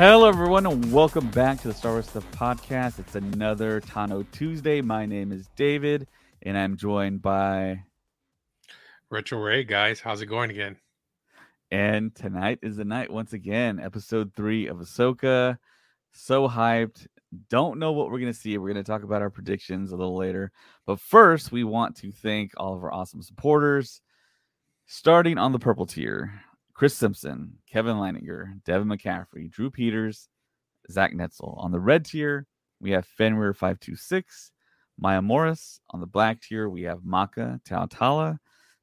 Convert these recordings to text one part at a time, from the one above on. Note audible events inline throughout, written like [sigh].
Hello, everyone, and welcome back to the Star Wars Stuff podcast. It's another Tano Tuesday. My name is David, and I'm joined by, Retro Ray, guys, how's it going again? and tonight is the night once again, episode three of Ahsoka. So hyped. Don't know what we're going to see. We're going to talk about our predictions a little later. But first, we want to thank all of our awesome supporters. Starting on the purple tier, Kris Simpson, Kevin Leininger, Devin McCaffrey, Drew Peters, Zac Netzel. On the red tier, we have Fenrir526, Maya Morriss. On the black tier, we have Maka Tautala,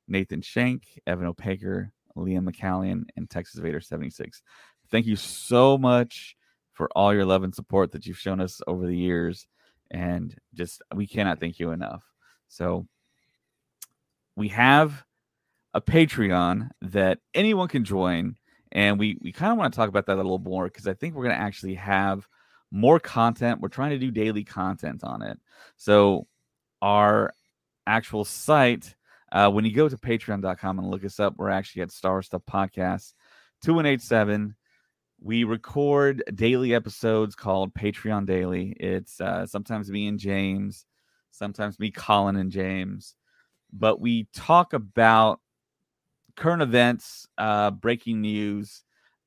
Nathan Shank, Evan Opaker, Liam McCallion, and Texas Vader 76. Thank you so much for all your love and support that you've shown us over the years. And just, we cannot thank you enough. So, we have a Patreon that anyone can join. And we, we kind of want to talk about that a little more because I think we're going to actually have more content. We're trying to do daily content on it. So, our actual site, uh, when you go to patreon.com and look us up, we're actually at Star Stuff Podcast 2187. We record daily episodes called Patreon Daily. It's uh, sometimes me and James, sometimes me, Colin, and James. But we talk about current events, uh, breaking news.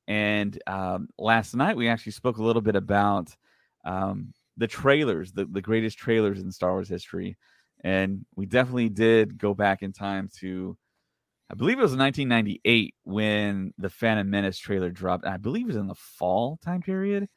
And um, last night we actually spoke a little bit about um, the trailers, the, the greatest trailers in Star Wars history. And we definitely did go back in time to, I believe it was 1998 when the Phantom Menace trailer dropped. I believe it was in the fall time period.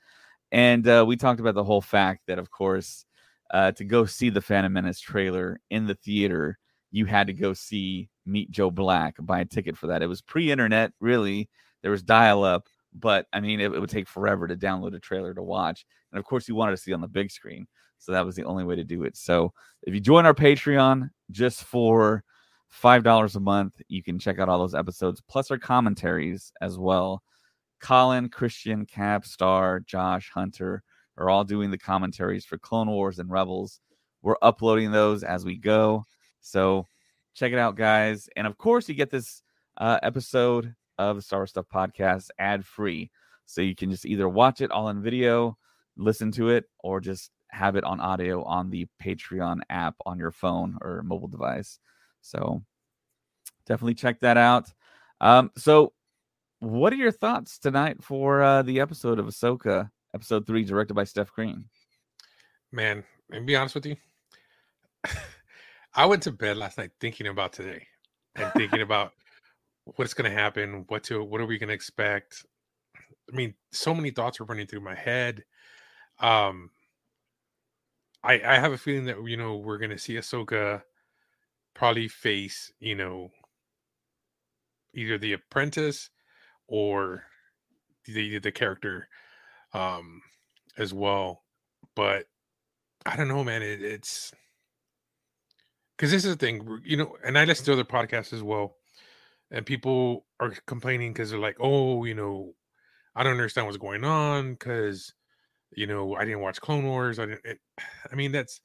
And uh, we talked about the whole fact that, of course, uh, to go see the Phantom Menace trailer in the theater, you had to go see Meet Joe Black, buy a ticket for that. It was pre internet, really. There was dial up, but I mean, it, it would take forever to download a trailer to watch. And of course, you wanted to see on the big screen. So that was the only way to do it. So if you join our Patreon just for $5 a month, you can check out all those episodes, plus our commentaries as well. Colin, Christian, Cap, Star, Josh, Hunter are all doing the commentaries for Clone Wars and Rebels. We're uploading those as we go. So check it out, guys. And of course, you get this uh, episode of the Star Wars Stuff podcast ad free. So you can just either watch it all in video, listen to it, or just have it on audio on the Patreon app on your phone or mobile device. So definitely check that out. Um, so, what are your thoughts tonight for uh, the episode of Ahsoka, episode three, directed by Steph Green? Man, and be honest with you, I went to bed last night thinking about today and thinking [laughs] about what's going to happen, what to, what are we going to expect. I mean, so many thoughts were running through my head. Um, I I have a feeling that you know we're going to see Ahsoka probably face you know either the apprentice or the the character um as well but i don't know man it, it's because this is the thing you know and i listen to other podcasts as well and people are complaining because they're like oh you know i don't understand what's going on because you know i didn't watch clone wars i didn't it, [sighs] i mean that's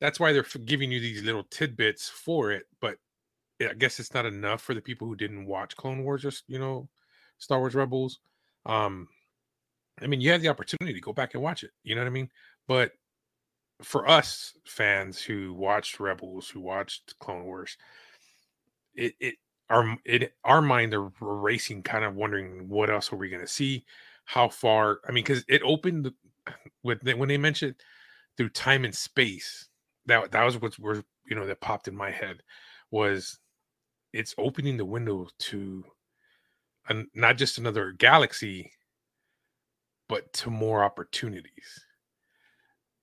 that's why they're giving you these little tidbits for it but i guess it's not enough for the people who didn't watch clone wars just you know star wars rebels um i mean you have the opportunity to go back and watch it you know what i mean? But for us fans who watched rebels who watched clone wars it it our it our mind are racing kind of wondering what else are we going to see how far i mean because it opened [clears throat] with when they mentioned through time and space that that was what were you know that popped in my head was it's opening the window to an, not just another galaxy but to more opportunities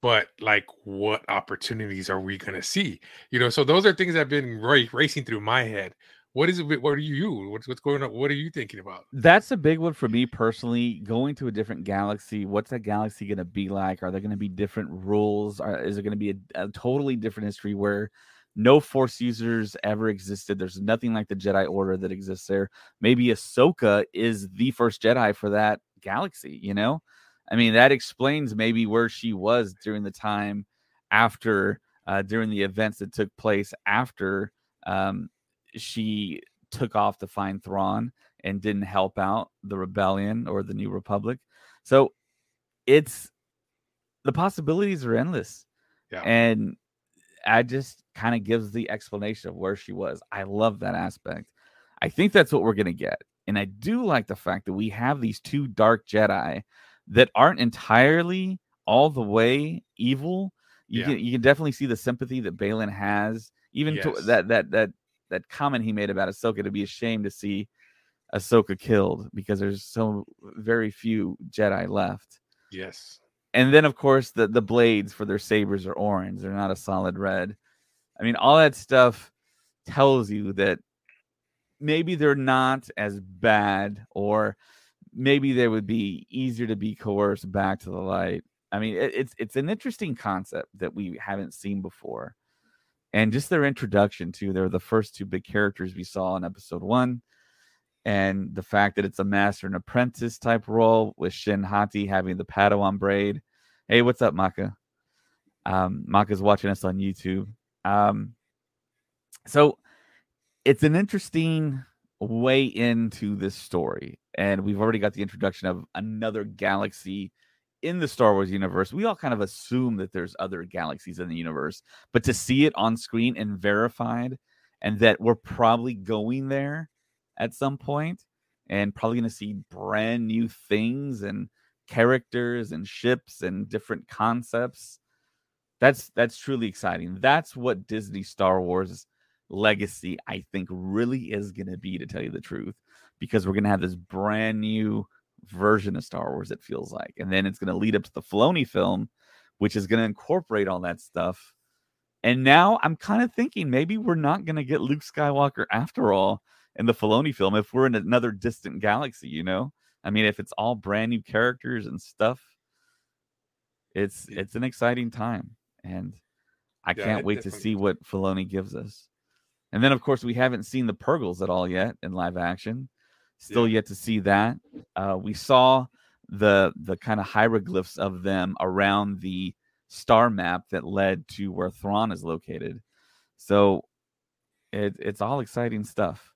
but like what opportunities are we going to see you know so those are things that have been ra- racing through my head what is it? What are you? What's what's going on? What are you thinking about? That's a big one for me personally. Going to a different galaxy, what's that galaxy going to be like? Are there going to be different rules? Are, is it going to be a, a totally different history where no Force users ever existed? There's nothing like the Jedi Order that exists there. Maybe Ahsoka is the first Jedi for that galaxy. You know, I mean, that explains maybe where she was during the time after, uh, during the events that took place after. Um, she took off to find Thrawn and didn't help out the rebellion or the New Republic. So it's the possibilities are endless. Yeah. And I just kind of gives the explanation of where she was. I love that aspect. I think that's what we're going to get. And I do like the fact that we have these two dark Jedi that aren't entirely all the way evil. You Yeah. can you can definitely see the sympathy that Baylan has, even to that that that that comment he made about Ahsoka to be ashamed to see Ahsoka killed because there's so very few Jedi left. Yes. And then of course the the blades for their sabers are orange. They're not a solid red. I mean, all that stuff tells you that maybe they're not as bad or maybe they would be easier to be coerced back to the light. I mean, it, it's it's an interesting concept that we haven't seen before. And just their introduction to they're the first two big characters we saw in episode 1 and the fact that it's a master and apprentice type role with Shin Hati having the Padawan braid. Hey, what's up, Maka? Um, Maka's watching us on YouTube. Um, so it's an interesting way into this story, and we've already got the introduction of another galaxy in the Star Wars universe. We all kind of assume that there's other galaxies in the universe, but to see it on screen and verified, and that we're probably going there at some point and probably going to see brand new things and characters and ships and different concepts that's that's truly exciting that's what disney star wars legacy i think really is going to be to tell you the truth because we're going to have this brand new version of star wars it feels like and then it's going to lead up to the Filoni film which is going to incorporate all that stuff and now i'm kind of thinking maybe we're not going to get luke skywalker after all in the Filoni film if we're in another distant galaxy, you know? I mean, if it's all brand new characters and stuff, it's it's an exciting time. And I Yeah, can't it wait to see what Filoni gives us. And then of course we haven't seen the Purrgils at all yet in live action. Still yet to see that. Uh, we saw the the kind of hieroglyphs of them around the star map that led to where Thrawn is located. So it, it's all exciting stuff.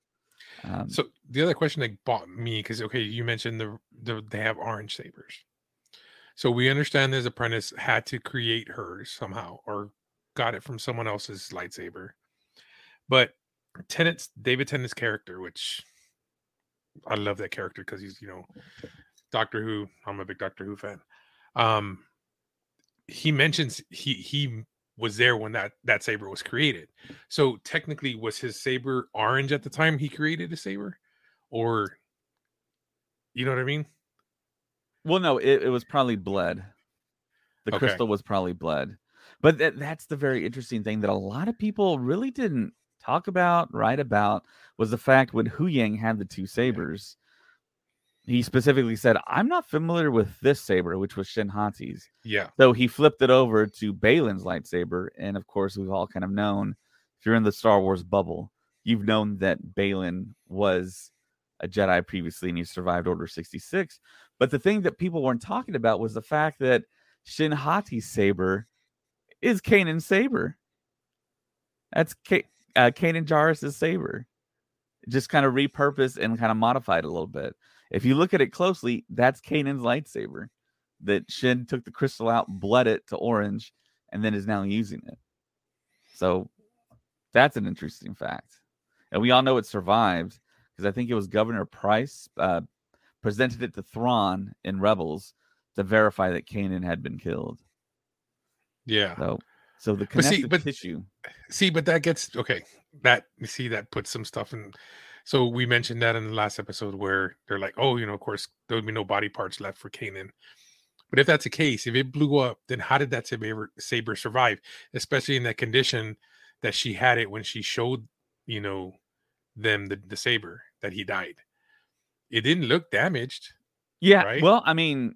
Um, So the other question that bought me because okay, you mentioned the, the they have orange sabers. So we understand this apprentice had to create hers somehow or got it from someone else's lightsaber. But Tennant's David Tennant's character, which I love that character because he's you know Doctor Who. I'm a big Doctor Who fan. Um, he mentions he he was there when that that saber was created. So technically, was his saber orange at the time he created a saber, or you know what I mean? well, no, it, it was probably blood. The Okay. crystal was probably blood. But that, that's the very interesting thing that a lot of people really didn't talk about, write about, was the fact when Huyang had the two sabers, he specifically said, I'm not familiar with this saber, which was Shin Hati's. Yeah, So he flipped it over to Baylan's lightsaber. And of course, we've all kind of known if you're in the Star Wars bubble, you've known that Baylan was a Jedi previously and he survived Order 66. But the thing that people weren't talking about was the fact that Shin Hati's saber is Kanan's saber. That's K- uh, Kanan Jarrus' saber. Just kind of repurposed and kind of modified a little bit. If you look at it closely, that's Kanan's lightsaber that Shin took the crystal out, bled it to orange, and then is now using it. So that's an interesting fact. And we all know it survived because I think it was Governor Price uh, presented it to Thrawn in Rebels to verify that Kanan had been killed. yeah. So, so the But see, but- tissue. See, but that gets okay. That you see, that puts some stuff in. So we mentioned that in the last episode where they're like, oh, you know, of course, there would be no body parts left for Kanan. But if that's the case, if it blew up, then how did that saber, saber survive? Especially in that condition that she had it when she showed, you know, them the, the saber that he died. It didn't look damaged. Yeah. Right? Well, I mean,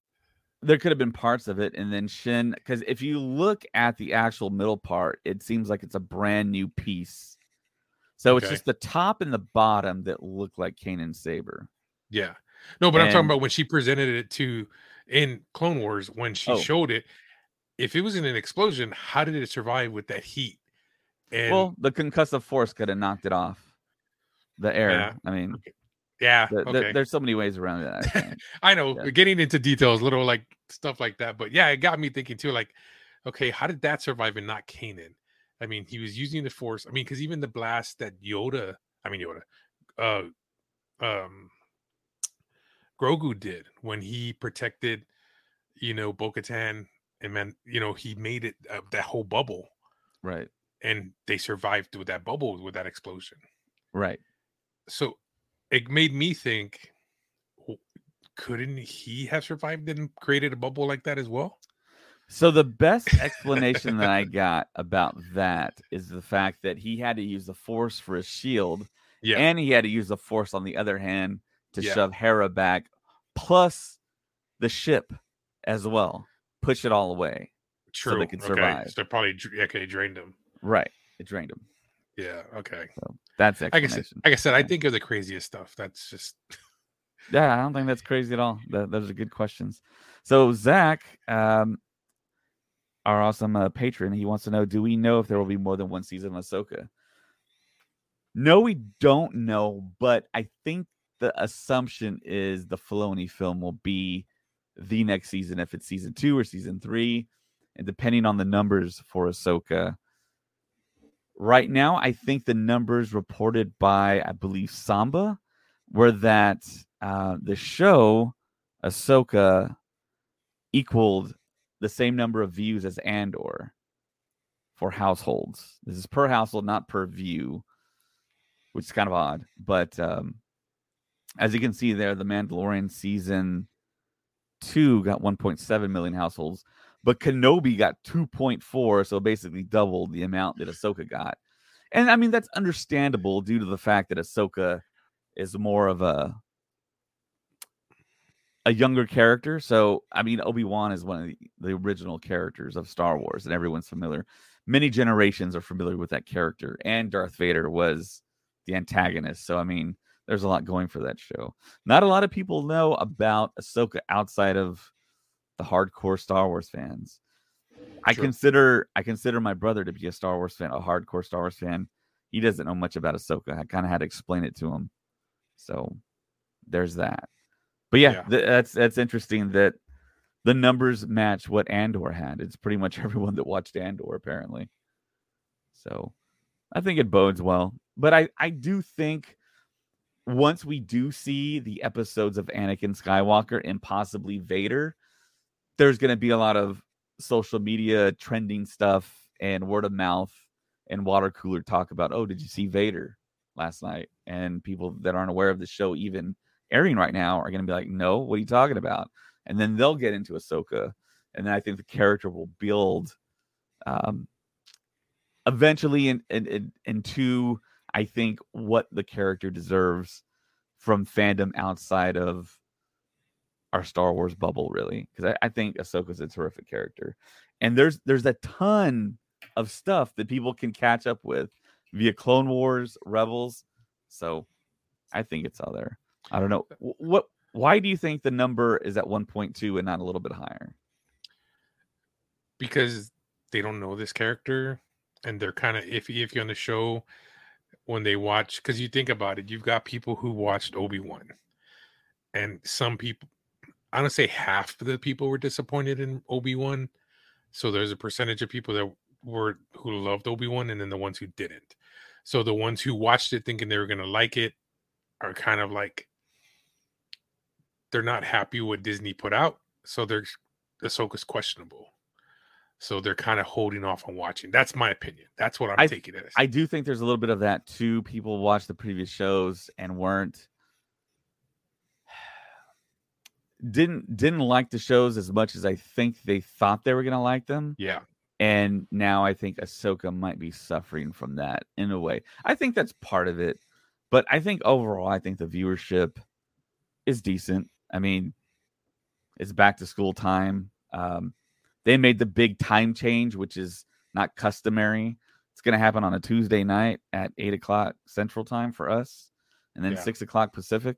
There could have been parts of it, and then Shin, because if you look at the actual middle part, it seems like it's a brand new piece. So it's just the top and the bottom that look like Kanan Saber. Yeah. No, but I'm talking about when she presented it to in Clone Wars, when she Oh. showed it, if it was in an explosion, how did it survive with that heat? And well, the concussive force could have knocked it off the air. Yeah. I mean, yeah, okay. there's so many ways around that. I. [laughs] I know Yeah. getting into details, little like stuff like that. But yeah, it got me thinking too, like, okay, how did that survive and not Kanan? I mean, he was using the force. I mean, because even the blast that Yoda, I mean Yoda, uh um Grogu did when he protected, you know, Bo-Katan and man, you know, he made it uh, that whole bubble right, and they survived with that bubble with that explosion. right. So it made me think couldn't he have survived and created a bubble like that as well? So the best explanation that I [laughs] got about that is the fact that he had to use the force for his shield, Yeah. and he had to use the force on the other hand to Yeah. shove Hera back, plus the ship as well, push it all away. True. they could Okay. survive. So they probably okay, drained him. Right, it drained him. Yeah. Okay. So that's Like I said, like I said, I think of the craziest stuff. That's just [laughs] Yeah, I don't think that's crazy at all. Th- those are good questions. So Zach, um, our awesome uh, patron, he wants to know: Do we know if there will be more than one season of Ahsoka? No, we don't know, but I think the assumption is the Filoni film will be the next season, if it's season two or season three, and depending on the numbers for Ahsoka. Right now, I think the numbers reported by, I believe, Samba, were that uh, the show Ahsoka equaled the same number of views as Andor for households. This is per household, not per view, which is kind of odd. But um, as you can see there, the Mandalorian season two got 1.7 million households, but Kenobi got 2.4, so basically doubled the amount that Ahsoka got. And I mean that's understandable due to the fact that Ahsoka is more of a a younger character. So I mean Obi Wan is one of the, the original characters of Star Wars, and everyone's familiar. Many generations are familiar with that character, and Darth Vader was the antagonist. So I mean, there's a lot going for that show. Not a lot of people know about Ahsoka outside of the hardcore Star Wars fans. I Sure. consider I consider my brother to be a Star Wars fan, a hardcore Star Wars fan. He doesn't know much about Ahsoka. I kind of had to explain it to him. So there's that. But yeah, Yeah. th- that's that's interesting that the numbers match what Andor had. It's pretty much [laughs] everyone that watched Andor apparently. So I think it bodes well. But I I do think once we do see the episodes of Anakin Skywalker and possibly Vader, there's going to be a lot of social media trending stuff and word of mouth and water cooler talk about, oh, did you see Vader last night? And people that aren't aware of the show even airing right now are going to be like, no, what are you talking about? And then they'll get into Ahsoka. And then I think the character will build um, eventually in, in, in, into, I think, what the character deserves from fandom outside of our Star Wars bubble, really, because I, I think Ahsoka's a terrific character, and there's there's a ton of stuff that people can catch up with via Clone Wars, Rebels. So I think it's all there. I don't know what. Why do you think the number is at 1.2 and not a little bit higher? Because they don't know this character and they're kind of iffy iffy on the show when they watch. Because you think about it, you've got people who watched Obi Wan, and some people, I don't say half of the people were disappointed in Obi Wan. So there's a percentage of people that were who loved Obi Wan, and then the ones who didn't. So the ones who watched it thinking they were gonna like it are kind of like they're not happy with Disney put out. So their Ahsoka's questionable. So they're kind of holding off on watching. That's my opinion. That's what I'm I- taking it as. I do think there's a little bit of that too. People watched the previous shows and weren't didn't didn't like the shows as much as I think they thought they were gonna like them. yeah. And now I think Ahsoka might be suffering from that in a way. I think that's part of it. But I think overall, I think the viewership is decent. I mean, it's back to school time. Um, they made the big time change, which is not customary. It's going to happen on a Tuesday night at eight o'clock Central Time for us, and then Yeah. six o'clock Pacific.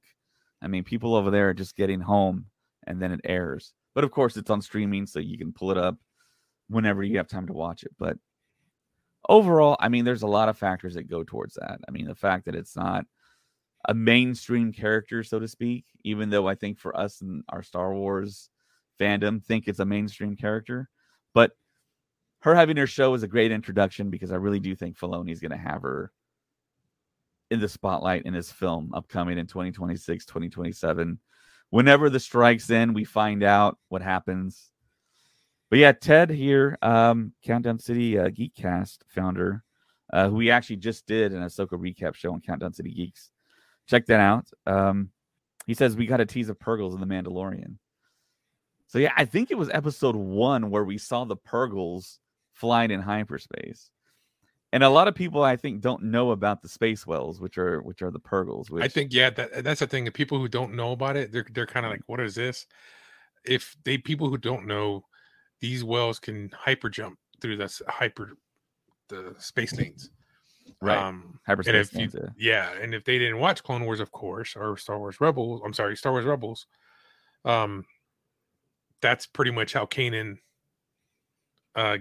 I mean, people over there are just getting home, and then it airs. But of course, it's on streaming, so you can pull it up whenever you have time to watch it. But overall, I mean, there's a lot of factors that go towards that. I mean, the fact that it's not a mainstream character, so to speak, even though I think for us and our Star Wars fandom think it's a mainstream character. But her having her show is a great introduction because I really do think Filoni's going to have her in the spotlight in his film upcoming in 2026, 2027. Whenever the strikes in, we find out what happens. But yeah, Ted here, um, Countdown City uh, Geekcast founder, uh, who we actually just did an Ahsoka recap show on Countdown City Geeks. Check that out. Um, he says we got a tease of Purrgils in the Mandalorian. So yeah, I think it was episode one where we saw the Purrgils flying in hyperspace. And a lot of people I think don't know about the space wells, which are which are the Purrgils. Which I think yeah, that that's the thing. The people who don't know about it, they're they're kind of like, what is this? If they people who don't know, these wells can hyper jump through this hyper the space lanes. right Um, hyperspace. and if you, lanes, yeah. yeah, and if they didn't watch Clone Wars, of course, or Star Wars Rebels, I'm sorry, Star Wars Rebels, um, that's pretty much how Kanan uh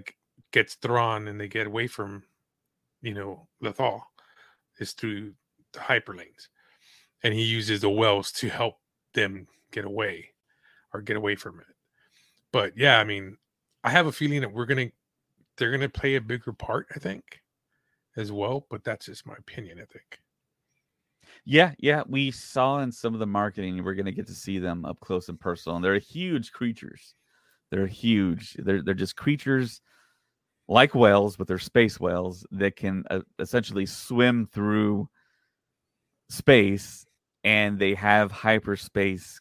gets Thrawn and they get away from, you know, Lethal, is through the hyperlanes, and he uses the wells to help them get away or get away from it. But yeah, I mean, I have a feeling that we're gonna they're gonna play a bigger part. I think as well, but that's just my opinion. I think. Yeah, yeah. We saw in some of the marketing, we're gonna get to see them up close and personal. And they're huge creatures. They're huge. They're they're just creatures like whales, but they're space whales that can uh, essentially swim through space, and they have hyperspace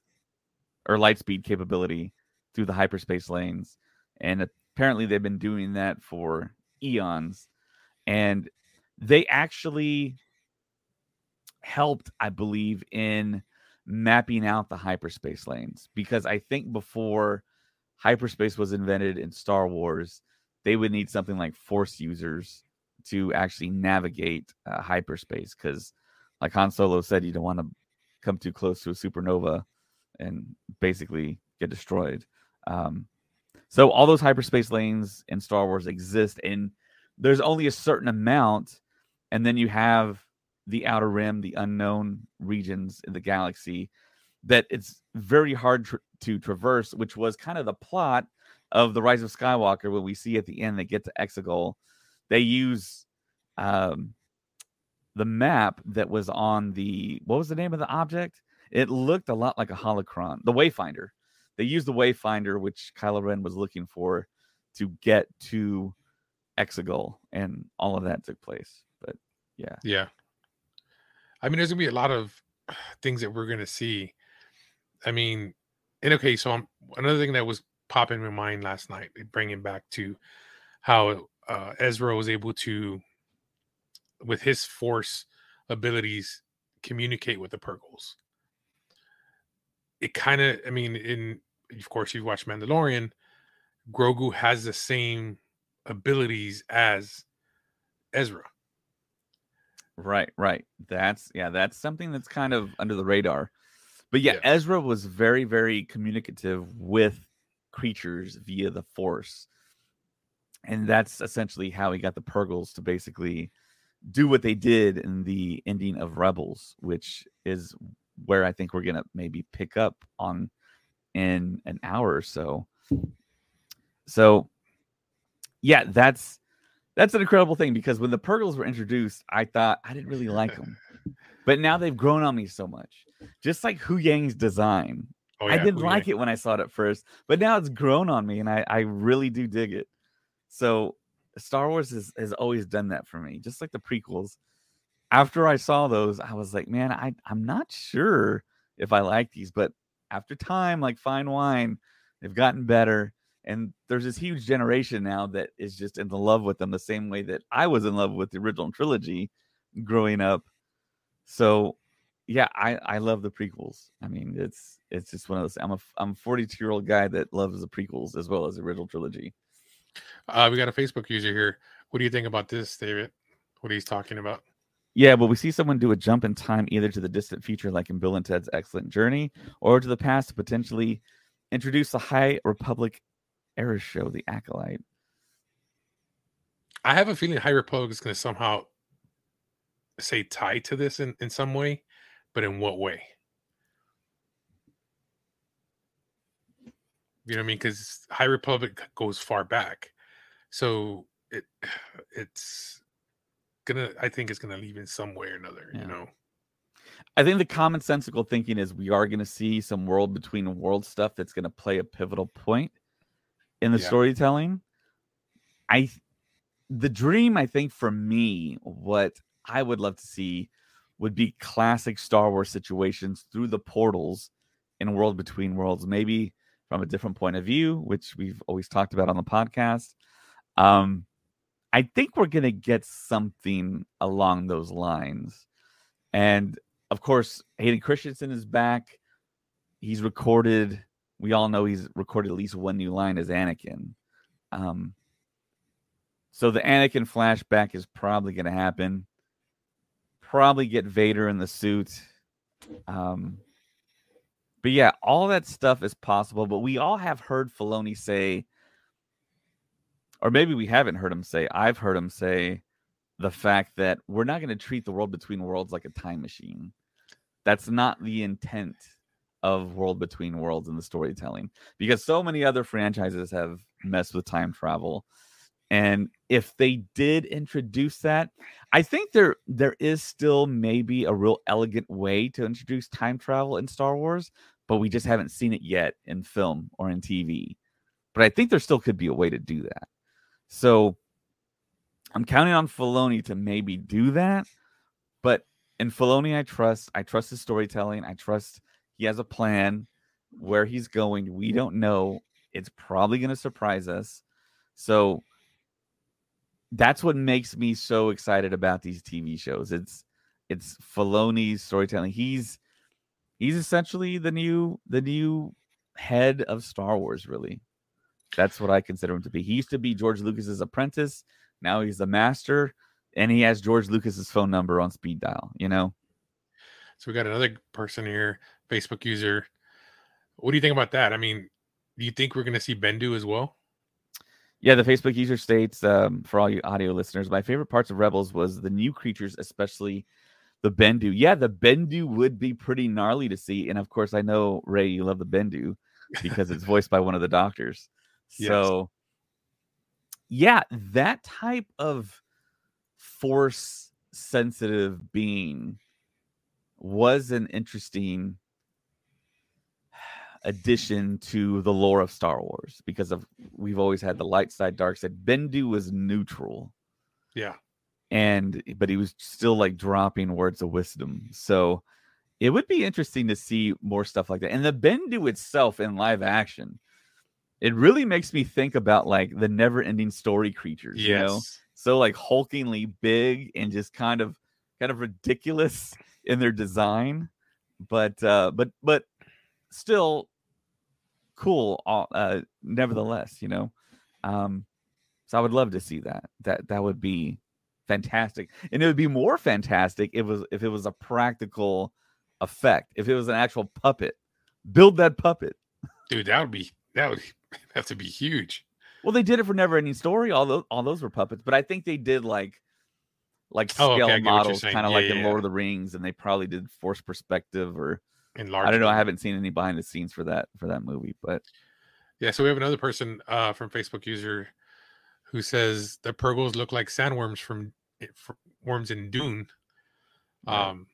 or light speed capability through the hyperspace lanes. And apparently, they've been doing that for eons. And they actually helped, I believe, in mapping out the hyperspace lanes because I think before hyperspace was invented in Star Wars, they would need something like force users to actually navigate uh, hyperspace because, like Han Solo said, you don't want to come too close to a supernova and basically get destroyed. Um, so all those hyperspace lanes in Star Wars exist, and there's only a certain amount, and then you have the outer rim, the unknown regions in the galaxy that it's very hard tr- to traverse, which was kind of the plot of the Rise of Skywalker. When we see at the end they get to Exegol, they use um, the map that was on the what was the name of the object? It looked a lot like a holocron, the Wayfinder. They used the Wayfinder, which Kylo Ren was looking for, to get to Exegol, and all of that took place. But yeah, Yeah. I mean, there's gonna be a lot of [sighs] things that we're gonna see. I mean, and okay, so I'm, another thing that was popping in my mind last night, bringing back to how uh, Ezra was able to, with his force abilities, communicate with the Purrgils. It kind of, I mean, in of course you've watched Mandalorian, Grogu has the same abilities as Ezra Right, right. That's yeah, that's something that's kind of under the radar. But yeah, Yeah. Ezra was very, very communicative with creatures via the Force. And that's essentially how he got the Purrgils to basically do what they did in the ending of Rebels, which is where I think we're gonna maybe pick up on in an hour or so. So yeah, that's that's an incredible thing because when the Purrgils were introduced, I thought I didn't really like them. [laughs] But now they've grown on me so much. Just like Huyang's design. Oh, I didn't oh, like it when I saw it at first, but now it's grown on me and I, I really do dig it. So Star Wars has, has always done that for me, just like the prequels. After I saw those, I was like, man, I, I'm not sure if I like these, but after time, like fine wine, they've gotten better. And there's this huge generation now that is just in love with them the same way that I was in love with the original trilogy growing up. So yeah, I I love the prequels. I mean, it's it's just one of those. I'm a I'm a 42 year old guy that loves the prequels as well as the original trilogy. Uh, we got a Facebook user here. What do you think about this, David? What he's talking about? Yeah, but we see someone do a jump in time either to the distant future, like in Bill and Ted's Excellent Journey, or to the past to potentially introduce the High Republic era show, The Acolyte. I have a feeling High Republic is going to somehow say tie to this in, in some way, but in what way? You know what I mean? Because High Republic goes far back, so it [sighs] it's gonna. I think it's gonna leave in some way or another. Yeah. You know? I think the commonsensical thinking is we are going to see some world between world stuff that's going to play a pivotal point in the Yeah. storytelling. I the dream I think for me what I would love to see would be classic Star Wars situations through the portals in World Between Worlds, maybe from a different point of view, which we've always talked about on the podcast. Um, I think we're going to get something along those lines. And of course, Hayden Christensen is back. He's recorded, we all know he's recorded at least one new line as Anakin. Um, so the Anakin flashback is probably going to happen. Probably get Vader in the suit. Um, but yeah, all that stuff is possible. But we all have heard Filoni say, or maybe we haven't heard him say. I've heard him say the fact that we're not going to treat the world between worlds like a time machine. That's not the intent of World Between Worlds in the storytelling because so many other franchises have messed with time travel. And if they did introduce that, I think there there is still maybe a real elegant way to introduce time travel in Star Wars, but we just haven't seen it yet in film or in TV. But I think there still could be a way to do that. So I'm counting on Filoni to maybe do that. But in Filoni, I trust. I trust his storytelling. I trust he has a plan where he's going. We don't know. It's probably going to surprise us. So that's what makes me so excited about these TV shows. It's it's Filoni's storytelling. He's he's essentially the new the new head of Star Wars, really. That's what I consider him to be. He used to be George Lucas's apprentice. Now he's the master, and he has George Lucas's phone number on speed dial. You know, So we got another person here, Facebook user. What do you think about that? I mean, do you think we're going to see Bendu as well? Yeah, the Facebook user states um, for all you audio listeners, my favorite parts of Rebels was the new creatures, especially the Bendu. Yeah, the Bendu would be pretty gnarly to see, and of course, I know Ray, you love the Bendu because it's voiced by one of the doctors. [laughs] Yes. So, yeah, that type of force sensitive being was an interesting addition to the lore of Star Wars because of we've always had the light side, dark side. Bendu was neutral, Yeah. and but he was still like dropping words of wisdom. So it would be interesting to see more stuff like that. And the Bendu itself in live action, it really makes me think about like the never-ending story creatures. You know, so like hulkingly big and just kind of kind of ridiculous in their design but uh but but still cool all- uh nevertheless you know um so i would love to see that that that would be fantastic. And it would be more fantastic if it was if it was a practical effect, if it was an actual puppet. Build that puppet. Dude, that would be that would [laughs] have to be huge. Well, they did it for Never Ending Story. All those all those were puppets, but I think they did like like Oh, okay, scale what you're models, kind of Yeah, like in Lord of the Rings, and they probably did force perspective or Enlarged. I don't know. I haven't seen any behind the scenes for that for that movie, but Yeah, so we have another person uh, from Facebook user who says the Purrgils look like sandworms from, from worms in Dune. Right. Um,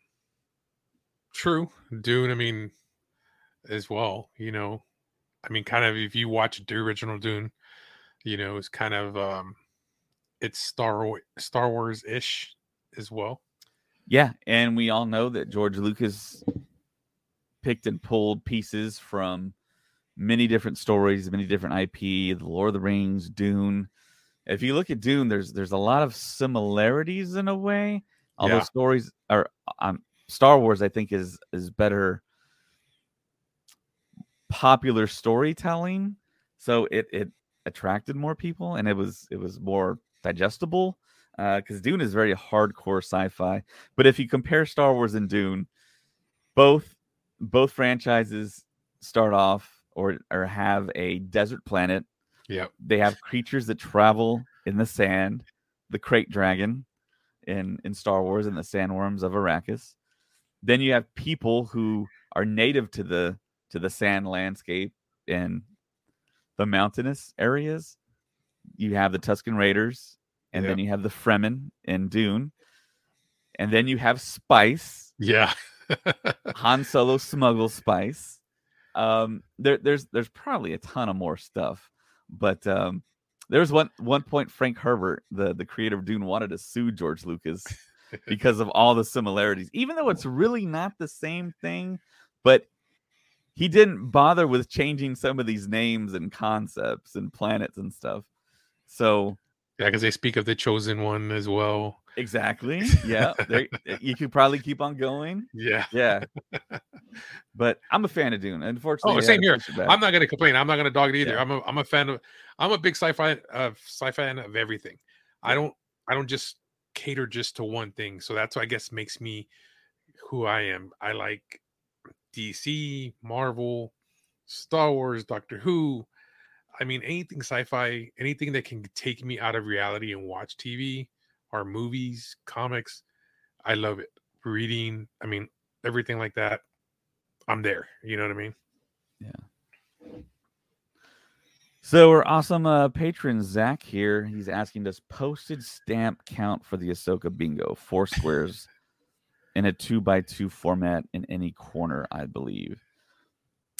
true, Dune. I mean, as well. You know, I mean, kind of if you watch the original Dune, you know, it's kind of um, it's Star Star Wars ish as well. Yeah, and we all know that George Lucas picked and pulled pieces from many different stories, many different IP, The Lord of the Rings, Dune. If you look at Dune, there's there's a lot of similarities in a way. Although Yeah. stories are um, Star Wars, I think is is better popular storytelling. So it it attracted more people and it was it was more digestible because Dune is very hardcore sci-fi. But if you compare Star Wars and Dune, both both franchises start off or or have a desert planet. Yep. They have creatures that travel in the sand, the krayt dragon in in Star Wars and the sandworms of Arrakis. Then you have people who are native to the to the sand landscape and the mountainous areas. You have the Tusken Raiders, and then you have the Fremen in Dune, and then you have Spice. Yeah. [laughs] [laughs] Han Solo smuggles spice. Um, there, there's there's probably a ton of more stuff, but um, there was one one point Frank Herbert, the the creator of Dune, wanted to sue George Lucas [laughs] because of all the similarities, even though it's really not the same thing. But he didn't bother with changing some of these names and concepts and planets and stuff. So yeah, because they speak of the chosen one as well. Exactly, yeah, [laughs] you could probably keep on going. Yeah. Yeah. [laughs] but I'm a fan of Dune. Unfortunately, Oh, same to here. push it back. I'm not gonna complain. I'm not gonna dog it either. Yeah. I'm a I'm a fan of I'm a big sci-fi uh sci-fi fan of everything. I don't I don't just cater just to one thing. So that's what I guess makes me who I am. I like DC, Marvel, Star Wars, Doctor Who. I mean anything sci-fi, anything that can take me out of reality and watch TV or movies, comics. I love it. Reading, I mean, everything like that. I'm there. You know what I mean? Yeah. So our awesome uh, patron Zach here, he's asking does postage stamp count for the Ahsoka bingo? Four squares in a two by two format in any corner, I believe.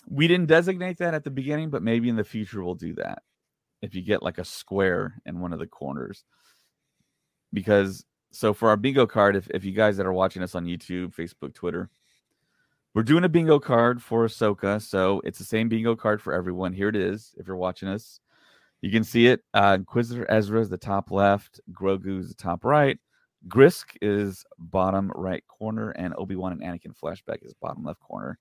We didn't designate that at the beginning, but maybe in the future we'll do that. If you get like a square in one of the corners. Because so for our bingo card, if, if you guys that are watching us on YouTube, Facebook, Twitter, we're doing a bingo card for Ahsoka, so it's the same bingo card for everyone. Here it is. If you're watching us, you can see it. Uh, Inquisitor Ezra is the top left. Grogu is the top right. Grysk is bottom right corner, and Obi Wan and Anakin flashback is bottom left corner.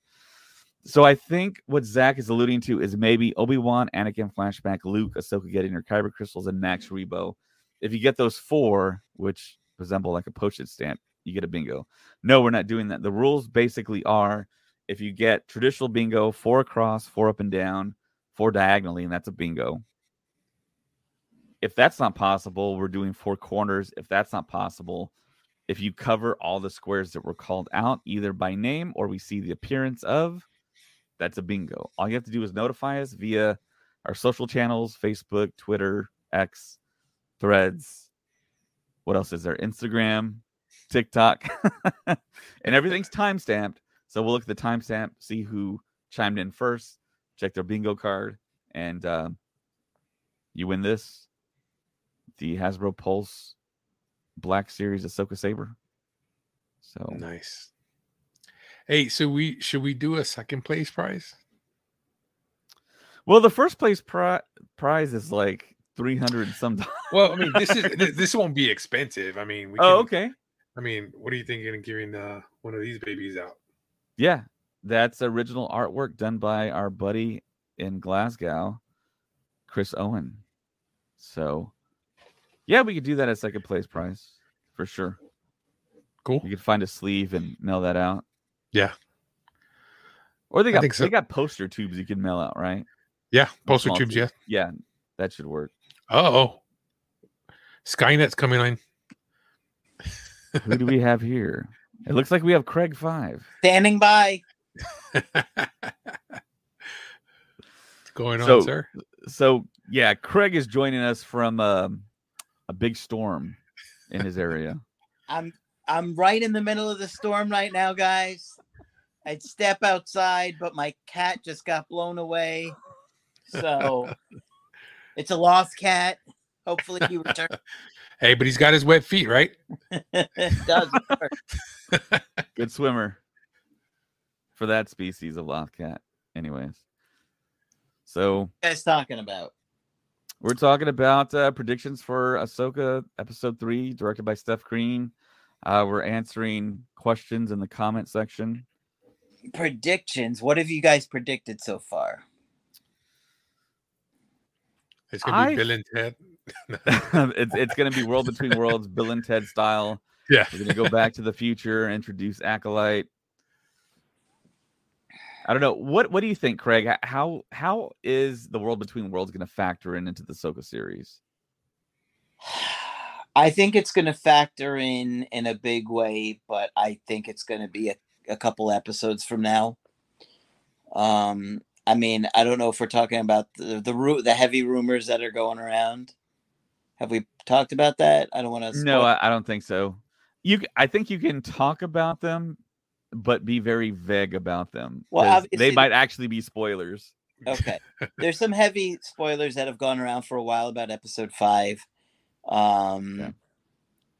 So I think what Zach is alluding to is maybe Obi Wan, Anakin flashback, Luke, Ahsoka getting her kyber crystals, and Max Rebo. If you get those four, which resemble like a postage stamp, you get a bingo. No, we're not doing that. The rules basically are if you get traditional bingo, four across, four up and down, four diagonally, and that's a bingo. If that's not possible, we're doing four corners. If that's not possible, if you cover all the squares that were called out, either by name or we see the appearance of, that's a bingo. All you have to do is notify us via our social channels Facebook, Twitter, X, Threads. What else is there? Instagram, TikTok, [laughs] and everything's time stamped. So we'll look at the timestamp, see who chimed in first, check their bingo card, and uh, you win this the Hasbro Pulse Black Series Ahsoka Saber. So Nice. Hey, so we should we do a second place prize? well, the first place pri- prize is like three hundred some. dollars. Well, I mean, this is [laughs] this won't be expensive. I mean, we Oh, okay. I mean, what are you thinking of giving uh, one of these babies out? Yeah, that's original artwork done by our buddy in Glasgow, Chris Owen. So, yeah, we could do that as second place prize. for sure. Cool. You could find a sleeve and mail that out. Yeah. Or they got so. they got poster tubes you can mail out, right? Yeah. Poster tubes. Yeah. Yeah, that should work. Oh. Skynet's coming on. Who do we have here? It looks like we have Craig Five. Standing by. What's going on, So- sir? So yeah, Craig is joining us from um, a big storm in his area. [laughs] I'm I'm right in the middle of the storm right now, guys. I'd step outside, but my cat just got blown away. So it's a lost cat. Hopefully he returns. [laughs] Hey, but he's got his wet feet, right? it [laughs] does. [laughs] Good swimmer for that species of lost cat. Anyways, so you guys talking about? we're talking about uh, predictions for Ahsoka episode three, directed by Steph Green. Uh, we're answering questions in the comment section. Predictions. What have you guys predicted so far? It's gonna be Bill and Ted. [laughs] [laughs] it's it's gonna be World Between Worlds, Bill and Ted style. Yeah. We're gonna go back to the future, introduce Acolyte. I don't know what what do you think, Craig? How how is the World Between Worlds gonna factor in into the Ahsoka series? [sighs] I think it's going to factor in in a big way, but I think it's going to be a, a couple episodes from now. Um, I mean, I don't know if we're talking about the the, the heavy rumors that are going around. Have we talked about that? I don't want to. No, I, I don't think so. You, I think you can talk about them, but be very vague about them. Well, they might actually be spoilers. okay. [laughs] There's some heavy spoilers that have gone around for a while about episode five. Um Yeah.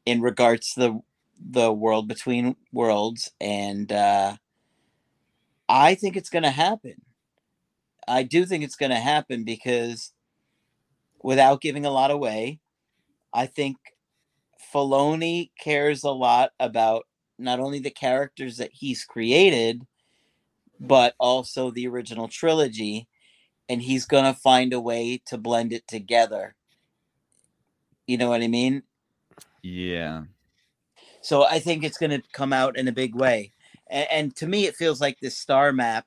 in regards to the the world between worlds and uh I think it's gonna happen. I do think it's gonna happen because without giving a lot away, I think Filoni cares a lot about not only the characters that he's created, but also the original trilogy and he's going to find a way to blend it together. You know what i mean? Yeah, so i think it's going to come out in a big way. And, and to me it feels like this star map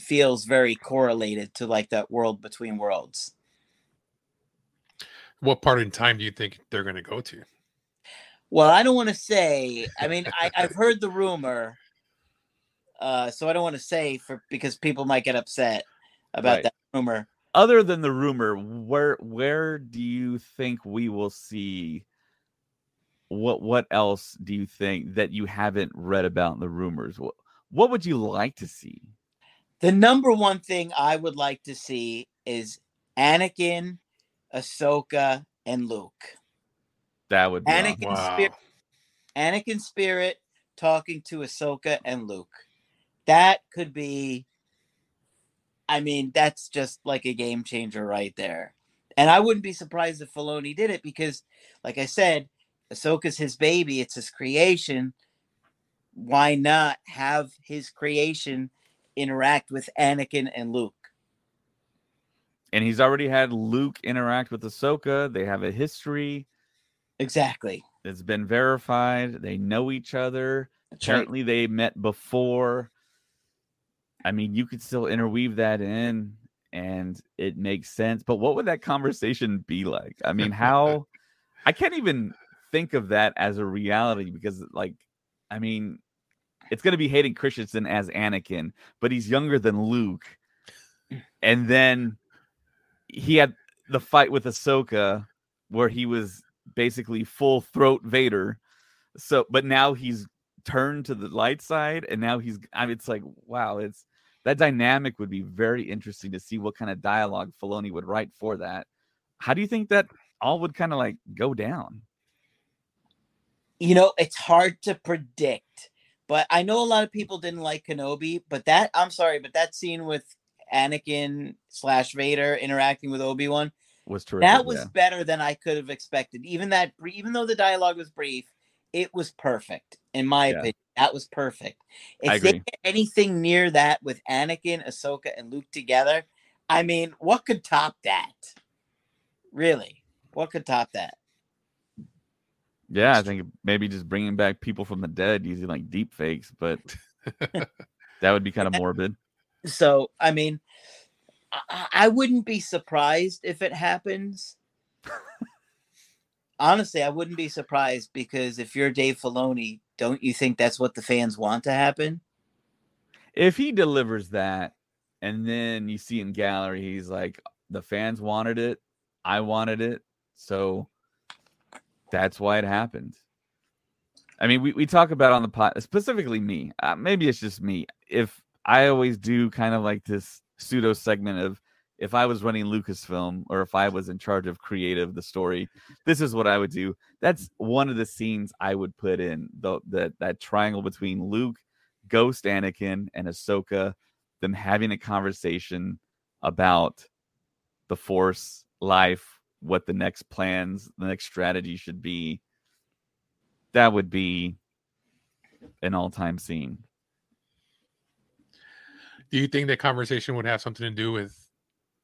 feels very correlated to like that world between worlds What part in time do you think they're gonna go to? well i don't want to say i mean I, i've [laughs] heard the rumor uh so i don't want to say for because people might get upset about Right. that rumor other than the rumor, where where do you think we will see? What what else do you think that you haven't read about in the rumors? What what would you like to see? The number one thing I would like to see is Anakin, Ahsoka, and Luke. That would be Anakin awesome. Wow. Spirit, Anakin Spirit talking to Ahsoka and Luke. That could be. I mean, that's just like a game changer right there. And I wouldn't be surprised if Filoni did it because, like I said, Ahsoka's his baby. It's his creation. Why not have his creation interact with Anakin and Luke? and he's already had Luke interact with Ahsoka. They have a history. Exactly. It's been verified. They know each other. That's right. Apparently, they met before. I mean, you could still interweave that in, and it makes sense. But what would that conversation be like? I mean, how? [laughs] I can't even think of that as a reality because, like, I mean, it's going to be Hayden Christensen as Anakin, but he's younger than Luke, [sighs] and then he had the fight with Ahsoka where he was basically full throat Vader. So, but now he's turned to the light side, and now he's. I mean, it's like wow, it's that dynamic would be very interesting to see what kind of dialogue Filoni would write for that. How do you think that all would kind of like go down? you know, it's hard to predict. But I know a lot of people didn't like Kenobi, but that I'm sorry, but that scene with Anakin slash Vader interacting with Obi Wan Was terrific. that was yeah. better than I could have expected. Even that, even though the dialogue was brief, it was perfect in my Yeah. opinion. That was perfect. If they get anything near that with Anakin, Ahsoka, and Luke together, I mean, what could top that? Really, what could top that? Yeah, I think maybe just bringing back people from the dead using like deep fakes, but [laughs] that would be kind of morbid. So, I mean, I, I wouldn't be surprised if it happens. Honestly, I wouldn't be surprised because if you're Dave Filoni, don't you think that's what the fans want to happen? If he delivers that, and then you see in gallery, he's like, the fans wanted it, I wanted it, so that's why it happened. I mean, we, we talk about on the pot, specifically me. Uh, maybe it's just me. If I always do kind of like this pseudo segment of if I was running Lucasfilm or if I was in charge of creative the story, this is what I would do. That's one of the scenes I would put in the that that triangle between Luke, Ghost Anakin, and Ahsoka, them having a conversation about the Force, life, what the next plans, the next strategy should be. That would be an all-time scene. Do you think that conversation would have something to do with